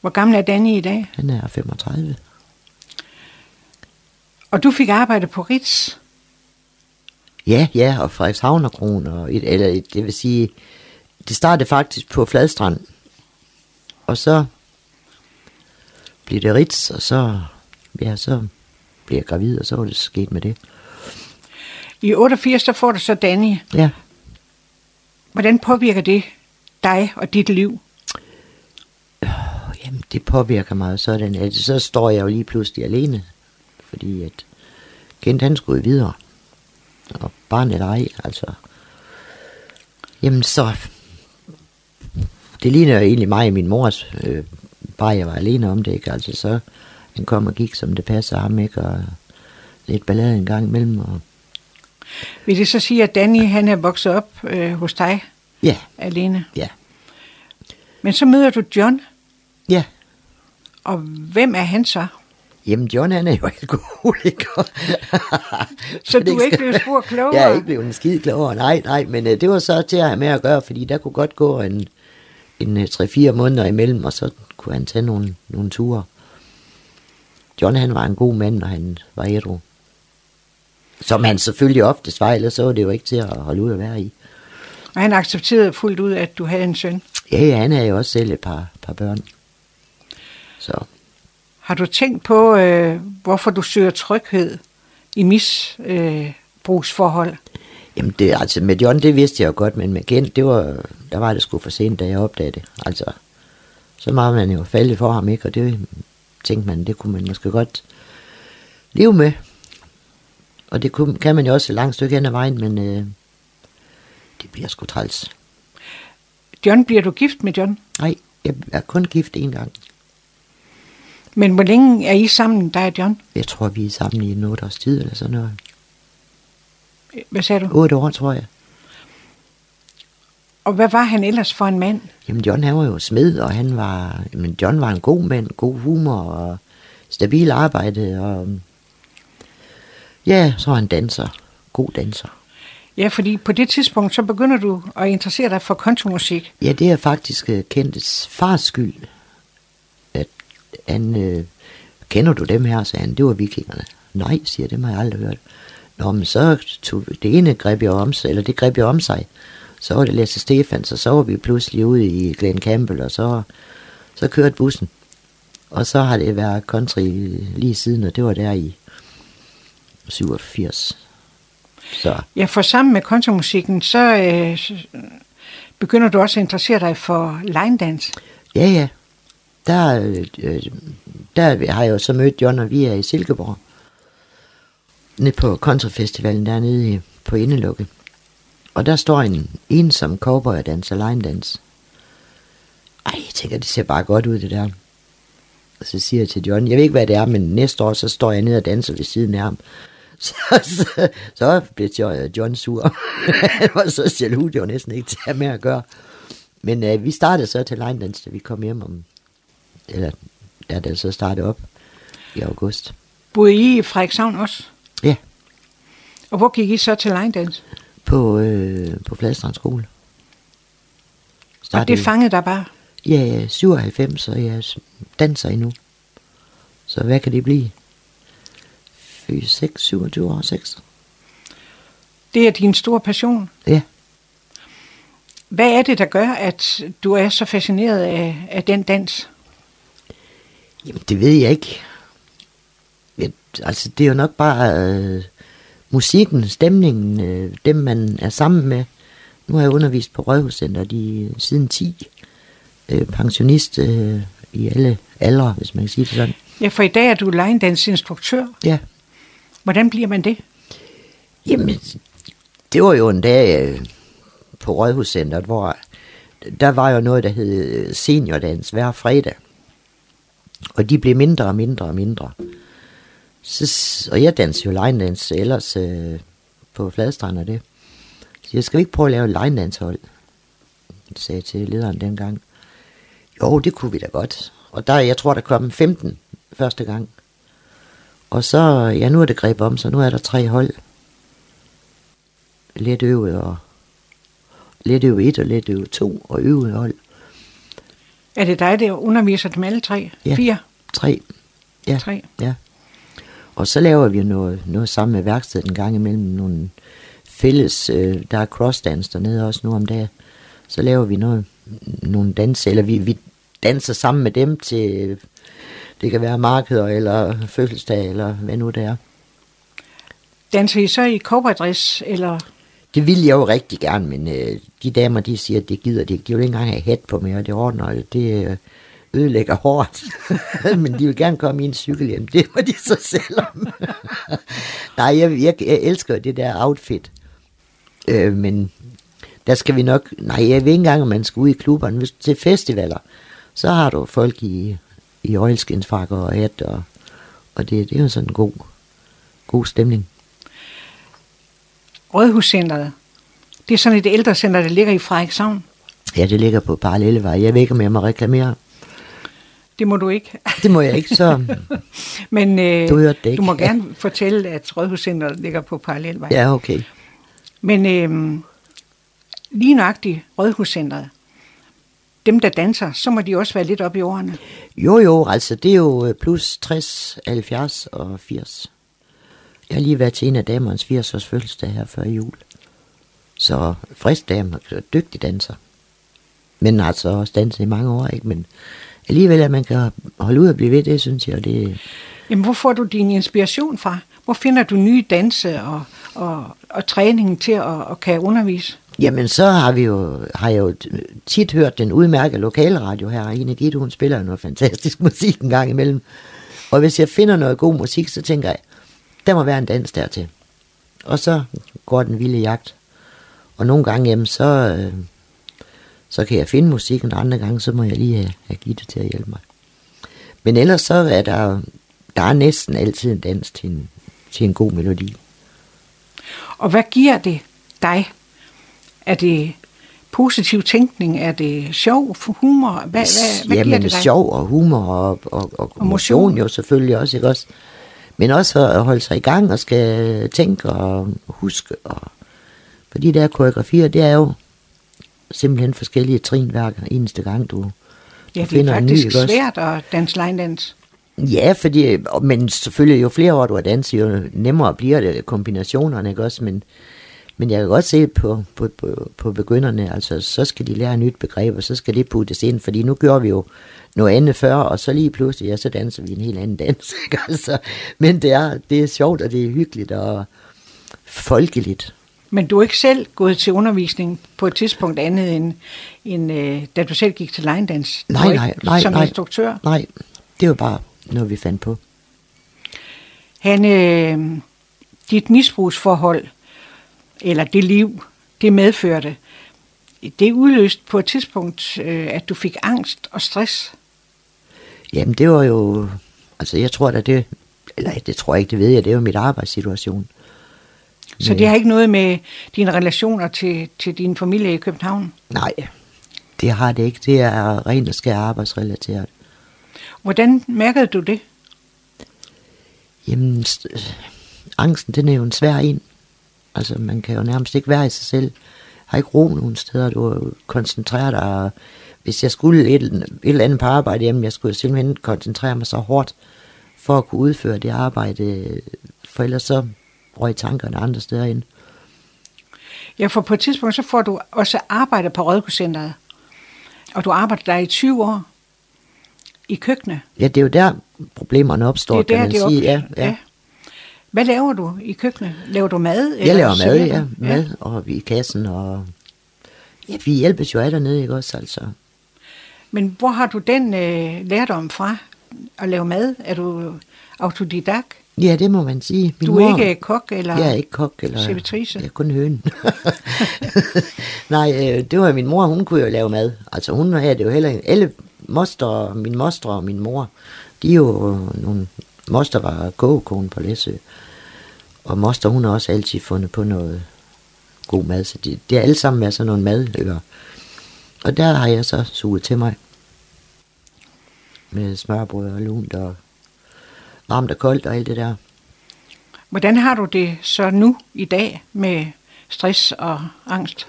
Hvor gammel er Danny i dag? Han er 35. Og du fik arbejde på Ritz? Ja, ja, og Frederikshavnerkron, og et, eller et, det vil sige, det startede faktisk på Fladstrand, og så blev det Ritz, og så, ja, så blev jeg gravid, og så var det sket med det. I 88, så får du så Danny. Ja. Hvordan påvirker det dig og dit liv? Jamen, det påvirker mig sådan, at så står jeg jo lige pludselig alene, fordi at Kent han skulle videre og barnet ej, altså. Jamen så, det ligner jo egentlig mig og min mors, øh, bare jeg var alene om det, ikke? Altså så, han kom og gik, som det passer ham, ikke? Og lidt ballade en gang imellem. Og... Vil det så sige, at Danny, han er vokset op øh, hos dig? Ja. Alene? Ja. Men så møder du John? Ja. Og hvem er han så? Jamen, John han er jo alkoholiker. så du er ikke blevet spurgt klogere? Jeg er ikke blevet en skid klogere, nej, nej. Men uh, det var så til at have med at gøre, fordi der kunne godt gå en, en uh, øh, 3-4 måneder imellem, og så kunne han tage nogle, nogle ture. John han var en god mand, når han var ædru. Som han selvfølgelig oftest var, ellers så var det jo ikke til at holde ud at være i. Og han accepterede fuldt ud, at du havde en søn? Ja, ja han havde jo også selv et par, par børn. Så har du tænkt på, øh, hvorfor du søger tryghed i misbrugsforhold? Øh, Jamen, det, altså med John, det vidste jeg jo godt, men med Gent, det var, der var det sgu for sent, da jeg opdagede det. Altså, så meget man jo faldet for ham, ikke? Og det tænkte man, det kunne man måske godt leve med. Og det kunne, kan man jo også et langt stykke hen ad vejen, men øh, det bliver sgu træls. John, bliver du gift med John? Nej, jeg er kun gift en gang. Men hvor længe er I sammen, dig og John? Jeg tror, vi er sammen i en otte års tid eller sådan noget. Hvad sagde du? Otte år, tror jeg. Og hvad var han ellers for en mand? Jamen, John han var jo smed, og han var, men John var en god mand, god humor og stabil arbejde, og ja, så var han danser, god danser. Ja, fordi på det tidspunkt, så begynder du at interessere dig for kontomusik. Ja, det er faktisk uh, Kentes fars skyld, at han, øh, kender du dem her, sagde han, det var vikingerne. Nej, siger jeg, dem har jeg aldrig hørt. Nå, men så tog det ene greb jeg om sig, eller det greb jeg om sig. Så var det Lasse Stefans, og så var vi pludselig ude i Glen Campbell, og så, så kørte bussen. Og så har det været country lige siden, og det var der i 87. Så Ja, for sammen med kontomusikken, så øh, begynder du også at interessere dig for line dance. ja, ja, der, øh, der har jeg jo så mødt John, og vi er i Silkeborg. Nede på Countryfestivalen dernede på Indelukke. Og der står en ensom cowboy og danser line dance. Ej, jeg tænker, det ser bare godt ud, det der. Og så siger jeg til John, jeg ved ikke, hvad det er, men næste år, så står jeg nede og danser ved siden af ham. Så, så, så blev Jo- John sur. Han var så jaloux, det var næsten ikke til at med at gøre. Men øh, vi startede så til line dance, da vi kom hjem om, eller da det så startede op i august. Boede I i Frederikshavn også? Ja, Og hvor gik I så til line dance? På, øh, på Fladstrand skole. Og det fangede dig bare. Ja, jeg er 97, og jeg danser endnu. Så hvad kan det blive? 6, 27 år, 6. Det er din store passion. Ja. Hvad er det, der gør, at du er så fascineret af, af den dans? Jamen, det ved jeg ikke. Jeg, altså, det er jo nok bare øh, musikken, stemningen, øh, dem man er sammen med. Nu har jeg undervist på Rødhuscenter de, siden 10. Øh, pensionist øh, i alle aldre, hvis man kan sige det sådan. Ja, for i dag er du line. Ja. Hvordan bliver man det? Jamen, det var jo en dag øh, på Rådhuscenteret, hvor der var jo noget, der hed øh, seniordans hver fredag. Og de blev mindre og mindre og mindre. Så, og jeg dansede jo line dance ellers øh, på Fladstrand og det. Så jeg skal vi ikke prøve at lave et line dance hold? sagde jeg til lederen dengang. Jo, det kunne vi da godt. Og der, jeg tror, der kom 15 første gang. Og så, ja, nu er det greb om, så nu er der tre hold. Let øve og let øve 1 og let øve 2 og øve hold. Er det dig, der underviser dem alle tre? Ja. Fire? Tre. Ja. Tre. Ja. Og så laver vi noget, noget sammen med værkstedet en gang imellem nogle fælles, øh, der er crossdance dernede også nu om dagen. Så laver vi noget, nogle danse, eller vi, vi danser sammen med dem til, det kan være markeder eller fødselsdag, eller hvad nu det er. Danser I så i cowboydress, eller Det ville jeg jo rigtig gerne, men øh, de damer, de siger, at det gider de ikke. De vil ikke engang have hat på mere, og det ordner, det øh, ødelægger hårdt. men de vil gerne komme i en cykelhjelm, det må de så selv om. Nej, jeg, jeg, jeg elsker det der outfit. Øh, men der skal vi nok... Nej, jeg ved ikke engang, om man skal ud i klubberne. Hvis til festivaler, så har du folk i, i oilskinsfrakker og hat, og, og det, det er jo sådan en god, god stemning. Rådhuscenteret? Det er sådan et ældrecenter, der ligger i Frederikshavn. Ja, det ligger på Parallellevej. Jeg ved ikke, om jeg må reklamere. Det må du ikke. Det må jeg ikke, så... Men øh, Du det ikke. du må gerne fortælle, at Rådhuscenteret ligger på Parallelvej. Ja, okay. Men øh, lige nøjagtigt Rådhuscenteret, dem der danser, så må de også være lidt oppe i årene. Jo, jo, altså det er jo øh, plus 60, 70 og 80. Jeg har lige været til en af damernes 80 års fødselsdag her før jul. Så frisk dame dygtig danser. Men altså også danset i mange år, ikke? Men alligevel, at man kan holde ud og blive ved det, synes jeg, det, Jamen, hvor får du din inspiration fra? Hvor finder du nye danse og, og, og træningen til at, at kan undervise? Jamen, så har vi jo, har jeg jo tit hørt den udmærkede lokalradio her. Ine Gitte, hun spiller noget fantastisk musik en gang imellem. Og hvis jeg finder noget god musik, så tænker jeg, der må være en dans dertil. Og så går den vilde jagt. Og nogle gange, jamen, så, øh, så kan jeg finde musikken, og andre gange, så må jeg lige have, have Gitte til at hjælpe mig. Men ellers så er der, der er næsten altid en dans til en, til en god melodi. Og hvad giver det dig? Er det positiv tænkning? Er det sjov, humor? Hvad, hvad, hvad Jamen, giver det dig? sjov og humor og, og, og, og motion motion. jo selvfølgelig også, ikke også? Men også at holde sig i gang og skal tænke og huske. Og, for de der koreografier, det er jo simpelthen forskellige trin hver eneste gang, du, Ja, du det finder er en ny, faktisk ikke også? svært at danse line dance. Ja, fordi, men selvfølgelig jo flere år du har danset, jo nemmere bliver det kombinationerne, ikke også? Men, men jeg kan godt se på, på, på, på begynderne, altså så skal de lære et nyt begreb, og så skal det puttes ind, fordi nu gør vi jo noget andet før, og så lige pludselig, ja, så danser vi en helt anden dans, ikke? Altså, men det er, det er sjovt, og det er hyggeligt og folkeligt. Men du er ikke selv gået til undervisning på et tidspunkt andet end, end øh, da du selv gik til line Nej, var nej, ikke nej, Som nej. instruktør? Nej, det var bare noget, vi fandt på. Han, øh, dit misbrugsforhold, eller det liv, det medførte, det udløste på et tidspunkt, øh, at du fik angst og stress. Jamen, det var jo... Altså, jeg tror da det... Eller det tror jeg ikke, det ved jeg. Det jo mit arbejdssituation. Så det har ikke noget med dine relationer til, til din familie i København. Nej, det har det ikke. Det er rent og skær arbejdsrelateret. Hvordan mærkede du det? Jamen, st- angsten, den er jo en svær en. Altså, man kan jo nærmest ikke være i sig selv. Har ikke ro nogen steder. Du er jo koncentreret dig. Hvis jeg skulle et, et eller andet på arbejde, jamen, jeg skulle simpelthen koncentrere mig så hårdt for at kunne udføre det arbejde. For ellers så røg tankerne andre steder ind. Ja, for på et tidspunkt, så får du også arbejde på Rådhuscenteret. Og du arbejder der i 20 år i køkkenet. Ja, det er jo der problemerne opstår, det er der, kan man det sige. Ja, ja. Hvad laver du i køkkenet? Laver du mad? Jeg laver mad, ja. Mad og i kassen. Og... Ja, vi hjælpes jo af dernede, ikke også? Altså. Men hvor har du den øh, lærdom fra at lave mad? Er du autodidakt? Ja, det må man sige. Min Du er ikke kok eller Jeg er ikke kok eller servitrice? Jeg er kun høn. Nej, øh, det var min mor, hun kunne jo lave mad. Altså hun havde det jo heller ikke. Alle moster, min moster og min mor, de er jo nogle... Moster var kogekone på Læsø. Og moster, hun har også altid fundet på noget god mad. Så det, det er alle sammen med sådan nogle madører. Og der har jeg så suget til mig. Med smørbrød og lunt og varmt og koldt og alt det der. Hvordan har du det så nu i dag med stress og angst?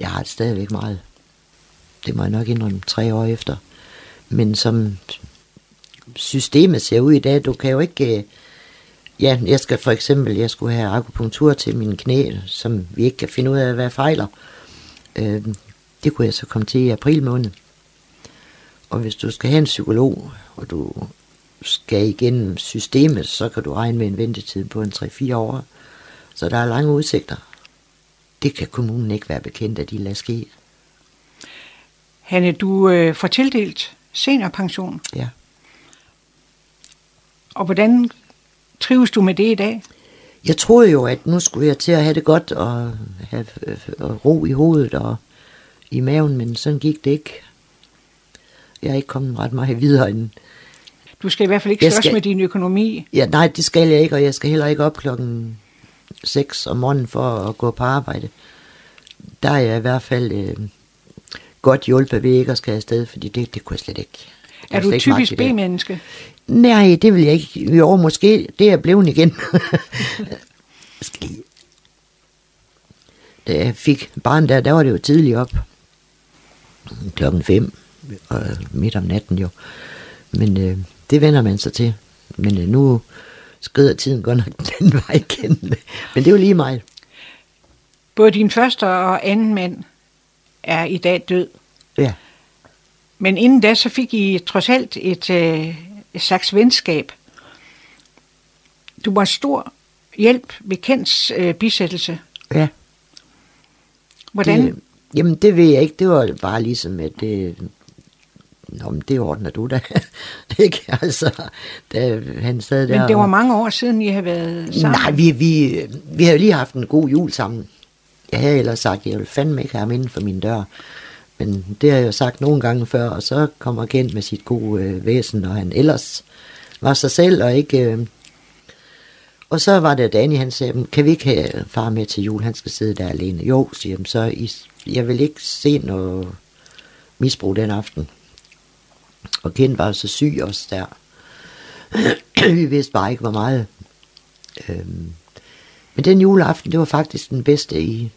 Jeg har det stadigvæk meget. Det må jeg nok indrømme tre år efter. Men som systemet ser ud i dag, du kan jo ikke... øh, Ja, jeg skal for eksempel, jeg skulle have akupunktur til mine knæ, som vi ikke kan finde ud af, hvad fejler. Øh, det kunne jeg så komme til i april måned. Og hvis du skal have en psykolog, og du skal igennem systemet, så kan du regne med en ventetid på en 3-4 år. Så der er lange udsigter. Det kan kommunen ikke være bekendt, at de lader ske. Hanne, du øh, får tildelt seniorpension, Ja. og hvordan trives du med det i dag? Jeg troede jo, at nu skulle jeg til at have det godt og have øh, og ro i hovedet og i maven, men sådan gik det ikke. Jeg er ikke kommet ret meget videre end... Du skal i hvert fald ikke slås skal- med din økonomi. Ja, nej, det skal jeg ikke, og jeg skal heller ikke op klokken 6 om morgenen for at gå på arbejde. Der er jeg i hvert fald øh, godt hjulpet ved ikke at skal afsted, fordi det, det kunne jeg slet ikke. Er du typisk. B-menneske? Nej, det vil jeg ikke. Jo, måske. Det er blevet igen. Da jeg fik barn der, der var det jo tidligt op. Klokken fem. Og midt om natten jo. Men øh, det vender man sig til. Men øh, nu skrider tiden godt nok den vej igen. Men det er jo lige mig. Både din første og anden mand er i dag død. Ja. Men inden da, så fik I trods alt et, øh, et slags venskab. Du var stor hjælp ved Kents øh, bisættelse. Ja. Hvordan? Det, jamen, det ved jeg ikke. Det var bare ligesom, at det... Nå, men det ordner du da. ikke? Altså, da han sad der... Men det og- var mange år siden, I har været sammen. Nej, vi, vi, vi havde lige haft en god jul sammen. Jeg havde ellers sagt, at jeg ville fandme ikke have ham inden for min dør. Men det har jeg jo sagt nogle gange før, og så kommer Kent med sit gode øh, væsen, og han ellers var sig selv, og ikke... Øh, og så var det Danny, han sagde, kan vi ikke have far med til jul, han skal sidde der alene. Jo, siger han, så I, jeg vil ikke se noget misbrug den aften. Og Kent var så syg også der. vi vidste bare ikke, hvor meget. Øhm, men den juleaften, det var faktisk den bedste i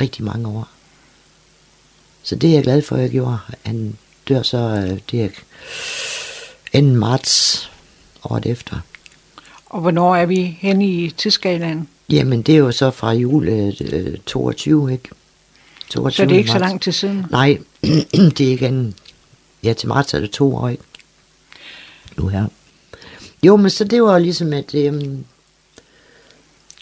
rigtig mange år. Så det er jeg glad for, at jeg gjorde. Han dør så, øh, det er 2. marts året efter. Og hvornår er vi hen i tidsskalaen? Jamen, det er jo så fra jul øh, 22, ikke? 22 så det er ikke marts. så lang tid siden? Nej, det er ikke en... Ja, til marts er det to år, ikke? Nu her. Jo, men så det var ligesom, at... Øhm,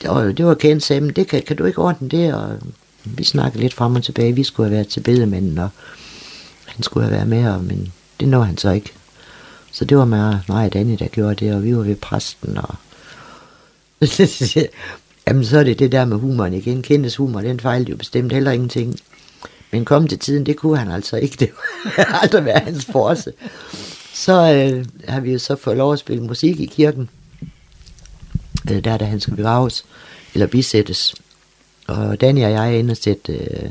det var, det var Ken sagde, men det kan, kan du ikke ordne det, og øh, vi snakkede lidt frem og tilbage. Vi skulle have været til bedemanden, og han skulle have været med, og, men det nåede han så ikke. Så det var mig, mig og Danny, der gjorde det, og vi var ved præsten, og Jamen, så er det det der med humoren igen. Kendes humor, den fejlede jo bestemt heller ingenting. Men kom til tiden, det kunne han altså ikke. Det har aldrig været hans force. Så øh, har vi jo så fået lov at spille musik i kirken. Øh, der, da han skal begraves, eller bisættes. Og Danny og jeg er inde og sætte øh,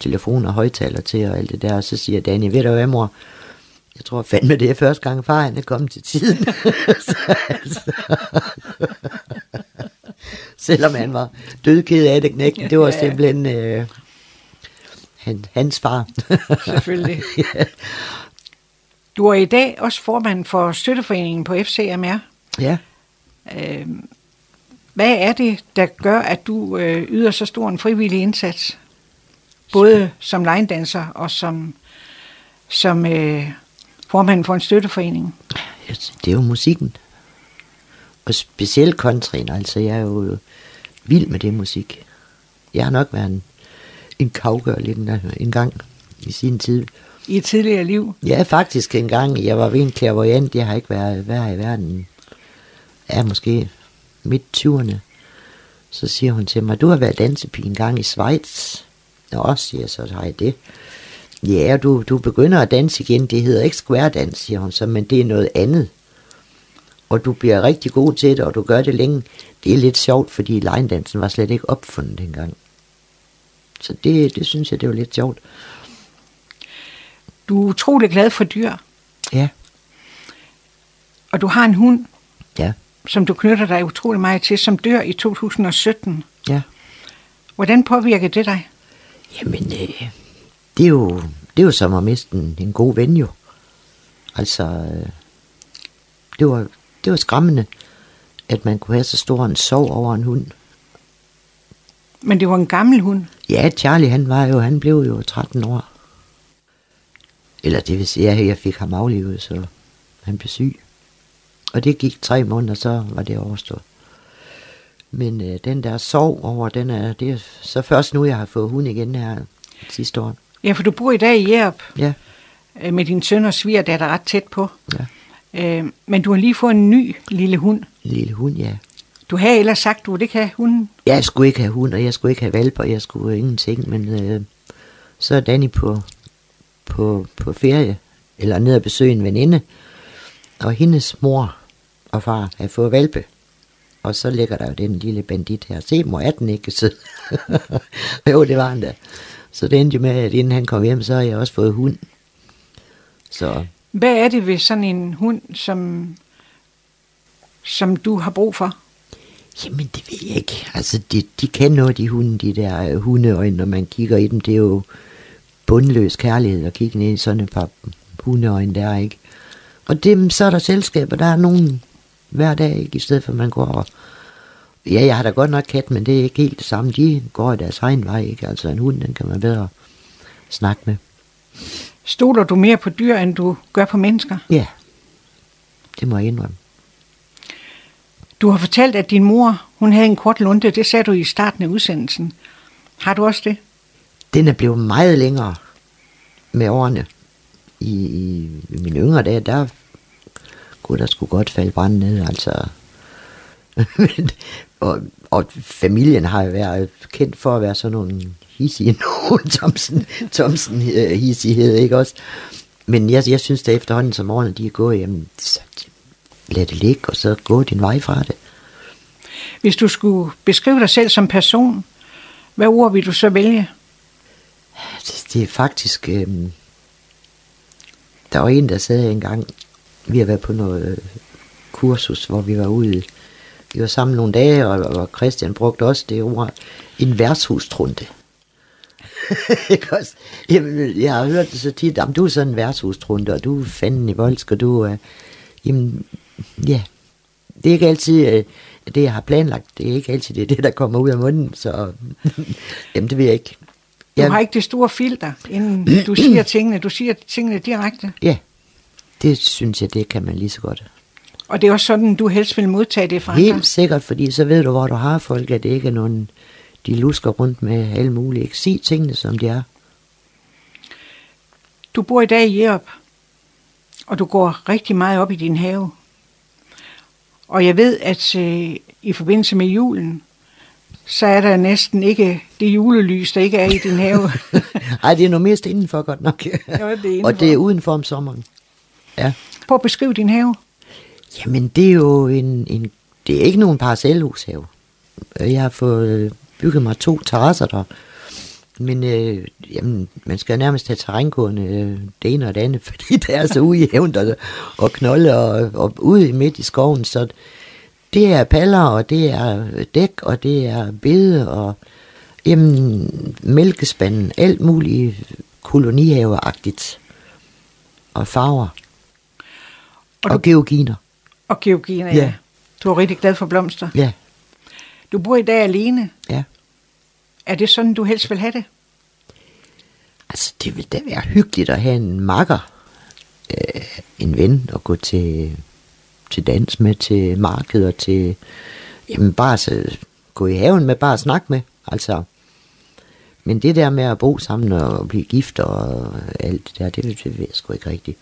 telefon og højtaler til og alt det der. Og så siger Danny, ved du hvad mor, jeg tror fandme, det er første gang far, han er kommet til tiden. så, altså. Selvom han var dødked af det knækken, det var simpelthen øh, han, hans far. Selvfølgelig. ja. Du er i dag også formand for støtteforeningen på FCMR. Ja. Øh, hvad er det, der gør, at du øh, yder så stor en frivillig indsats? Både som legendanser og som, som øh, formand for en støtteforening? Det er jo musikken. Og specielt countryen, altså jeg er jo vild med det musik. Jeg har nok været en, en cowgirl en, en gang i sin tid. I et tidligere liv? Ja, faktisk en gang. Jeg var ved en clairvoyant. Jeg har ikke været værd i verden. Er måske midt 20'erne. Så siger hun til mig, du har været dansepige en gang i Schweiz. Nå, siger så, har jeg det. Ja, du, du begynder at danse igen. Det hedder ikke square dance, siger hun så, men det er noget andet. Og du bliver rigtig god til det, og du gør det længe. Det er lidt sjovt, fordi line dansen var slet ikke opfundet dengang. Så det, det synes jeg, det var lidt sjovt. Du er utrolig glad for dyr. Ja. Og du har en hund. Ja. Som du knytter dig utrolig meget til, som dør i 2017. Ja. Hvordan påvirker det dig? Jamen, øh, det er jo, det er jo som at miste en, en god ven jo. Altså, øh, det var, det var skræmmende, at man kunne have så stor en sorg over en hund. Men det var en gammel hund? Ja, Charlie han var jo, han blev jo 13 år. Eller det vil sige, at jeg fik ham aflivet, så han blev syg. Og det gik tre måneder, så var det overstået. Men øh, den der sorg over, den er, det er så først nu, jeg har fået hund igen her sidste år. Ja, for du bor i dag i Jerup. Ja. Øh, med din søn og sviger, der er ret tæt på. Ja. Øh, men du har lige fået en ny lille hund. Lille hund, ja. Du havde ellers sagt, du ville ikke have hunden. Jeg skulle ikke have hund, og jeg skulle ikke have valper, jeg skulle ingenting, men øh, så er Danny på, på, på ferie, eller ned og besøge en veninde, og hendes mor og far har fået valpe. Og så ligger der jo den lille bandit her. Se, mor, er den ikke sød? jo, det var han da. Så det endte jo med, at inden han kom hjem, så har jeg også fået hund. Så. Hvad er det ved sådan en hund, som, som du har brug for? Jamen, det ved jeg ikke. Altså, de, de kan noget, de hunde, de der hundeøjne, når man kigger i dem. Det er jo bundløs kærlighed at kigge ned i sådan et par hundeøjne der, ikke? Og det, så er der selskaber, der er nogen hver dag, ikke? I stedet for at man går og Ja, jeg har da godt nok kat, men det er ikke helt det samme. De går i deres egen vej, ikke? Altså en hund, den kan man bedre snakke med. Stoler du mere på dyr, end du gør på mennesker? Ja, det må jeg indrømme. Du har fortalt, at din mor, hun havde en kort lunte. Det sagde du i starten af udsendelsen. Har du også det? Den er blevet meget længere med årene. I, i, i mine yngre dage, der kunne der skulle godt falde brand ned. Altså, og, og familien har jo været kendt for at være sådan nogle hissige nogen, Thomsen, Thomsen øh, hissighed, ikke også? Men jeg, jeg synes da efterhånden, som årene de er gået, jamen, så lad det ligge, og så gå din vej fra det. Hvis du skulle beskrive dig selv som person, hvad ord vil du så vælge? Det, det er faktisk... Øh, der var en, der sagde engang, vi har været på noget øh, kursus, hvor vi var ude. Vi var sammen nogle dage, og, og Christian brugte også det ord, en værtshustrunde. Jamen, jeg har hørt det så tit, at du er sådan en værtshustrunde, og du er fanden i voldsk, og du er... Jamen, ja, det er ikke altid øh, det, jeg har planlagt. Det er ikke altid det, det der kommer ud af munden, så jamen, det vil jeg ikke. Du har ikke det store filter, inden du siger tingene. Du siger tingene direkte. Ja, det synes jeg, det kan man lige så godt. Og det er også sådan, du helst vil modtage det fra Helt andre. sikkert, fordi så ved du, hvor du har folk, at det ikke er nogen, de lusker rundt med alle mulige. Ikke sig tingene, som de er. Du bor i dag i Jerup, og du går rigtig meget op i din have. Og jeg ved, at øh, i forbindelse med julen, så er der næsten ikke det julelys, der ikke er i din have. Nej, det er noget mest indenfor godt nok. Ja, det er indenfor. Og det er udenfor om sommeren. Ja. Prøv at beskrive din have. Jamen, det er jo en, en det er ikke nogen parcelhushave. Jeg har fået bygget mig to terrasser der. Men øh, jamen, man skal nærmest have terrængående øh, det ene og det andet, fordi det er så haven og, og knolde og, og ude midt i skoven. Så det er paller, og det er dæk, og det er bede, og jamen, mælkespanden, alt muligt kolonihaveagtigt. Og farver. Og du- og georginer. Og Georgina, ja. Ja. Du er rigtig glad for blomster. Ja, Du bor i dag alene. ja. Er det sådan, du helst vil have det? Altså, det vil da være hyggeligt at have en makker, øh, en ven, og gå til, til dans med, til markeder, til, jamen bare så, gå i haven med, bare at snakke med, altså. Men det der med at bo sammen og blive gift og alt det der, det, det ved jeg sgu ikke rigtigt.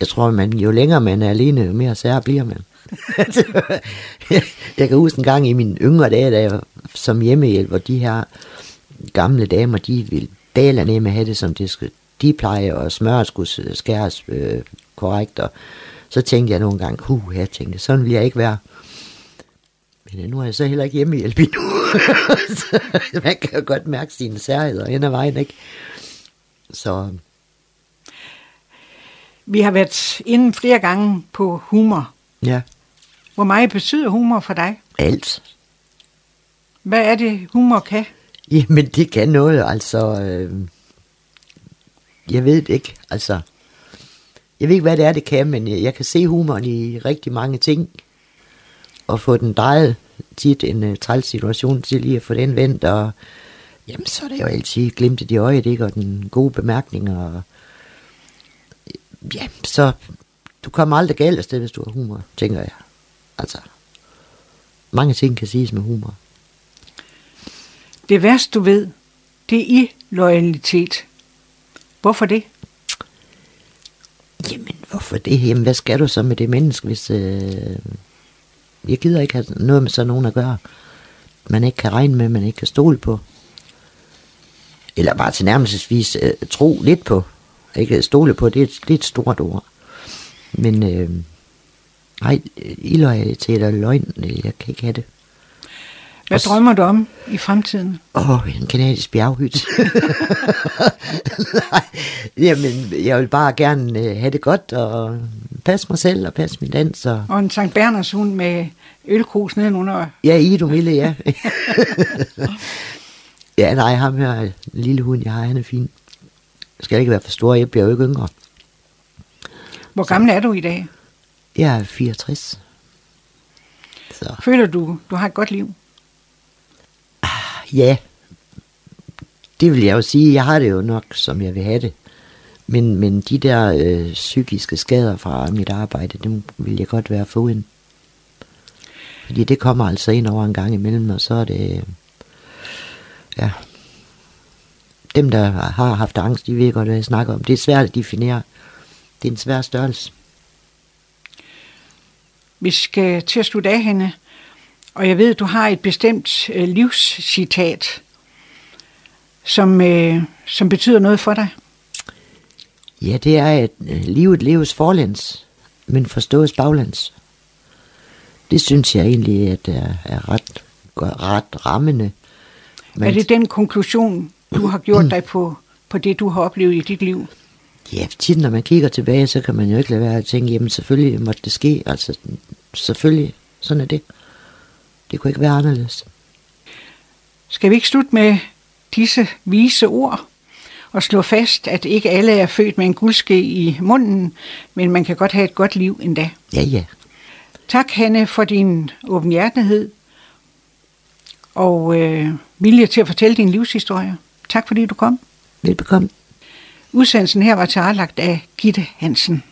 Jeg tror, man, jo længere man er alene, jo mere sær bliver man. jeg kan huske en gang i mine yngre dage, da jeg som hjemmehjælper, de her gamle damer, de ville dale ned med have det, som det skulle. De plejer, og smør skulle skæres øh, korrekt, og så tænkte jeg nogle gange, huh, jeg tænkte, sådan vil jeg ikke være. Men øh, nu er jeg så heller ikke hjemmehjælp endnu. så man kan jo godt mærke sine særheder hen ad vejen, ikke? Så Vi har været inde flere gange på humor. ja, Hvor meget betyder humor for dig? alt. Hvad er det, humor kan? Jamen, det kan noget, altså... Øh, jeg ved det ikke, altså... Jeg ved ikke, hvad det er, det kan, men jeg, jeg kan se humoren i rigtig mange ting. Og få den drejet tit en uh, træls situation til lige at få den vendt, og jamen, så er det jo altid glimtet i øjet, ikke? Og den gode bemærkning, og ja, så du kommer aldrig galt afsted, hvis du har humor, tænker jeg. Altså, mange ting kan siges med humor. Det værste, du ved, det er i loyalitet. Hvorfor det? Jamen, hvorfor det? Jamen, hvad skal du så med det menneske, hvis... Øh, jeg gider ikke have noget med sådan nogen at gøre. Man ikke kan regne med, man ikke kan stole på. Eller bare til nærmelsesvis øh, tro lidt på. Ikke stole på, det er et, det er et stort ord. Men øh, nej, illoyalitet og løgn, øh, jeg kan ikke have det. Hvad Og drømmer du om i fremtiden? Åh, oh, en kanadisk bjerghyt. Nej, jamen, jeg vil bare gerne øh, have det godt, og passe mig selv, og passe min dans, og... Og en Sankt Berners hund med ølkrus nedenunder. Ja, i du Mille, ja. ja, nej, ham her, en lille hund, jeg har, han er fin. Skal ikke være for stor, jeg bliver jo ikke yngre. Hvor gammel er du i dag? Jeg er 64. Så Føler du, du har et godt liv? ja, det vil jeg jo sige. Jeg har det jo nok, som jeg vil have det. Men, men de der øh, psykiske skader fra mit arbejde, dem vil jeg godt være foruden. Fordi det kommer altså ind over en gang imellem, og så er det... Ja. Dem, der har haft angst, de ved godt, hvad jeg snakker om. Det er svært at definere. Det er en svær størrelse. Vi skal til at slutte af henne. Og jeg ved, du har et bestemt øh, livscitat, som, øh, som betyder noget for dig. Ja, det er, at øh, livet leves forlæns, men forstås baglands. Det synes jeg egentlig, at er, er ret, ret rammende. Men... Er det den konklusion, du har gjort dig på, på det, du har oplevet i dit liv? Ja, tit når man kigger tilbage, så kan man jo ikke lade være at tænke, jamen selvfølgelig måtte det ske. Altså, selvfølgelig, sådan er det. Det kunne ikke være anderledes. Skal vi ikke slutte med disse vise ord og slå fast, at ikke alle er født med en guldske i munden, men man kan godt have et godt liv endda. Ja, ja. Tak, Hanne, for din åbenhjertighed og øh, vilje til at fortælle din livshistorie. Tak fordi du kom. Velbekomme. Udsendelsen her var tilrettelagt af Gitte Hansen.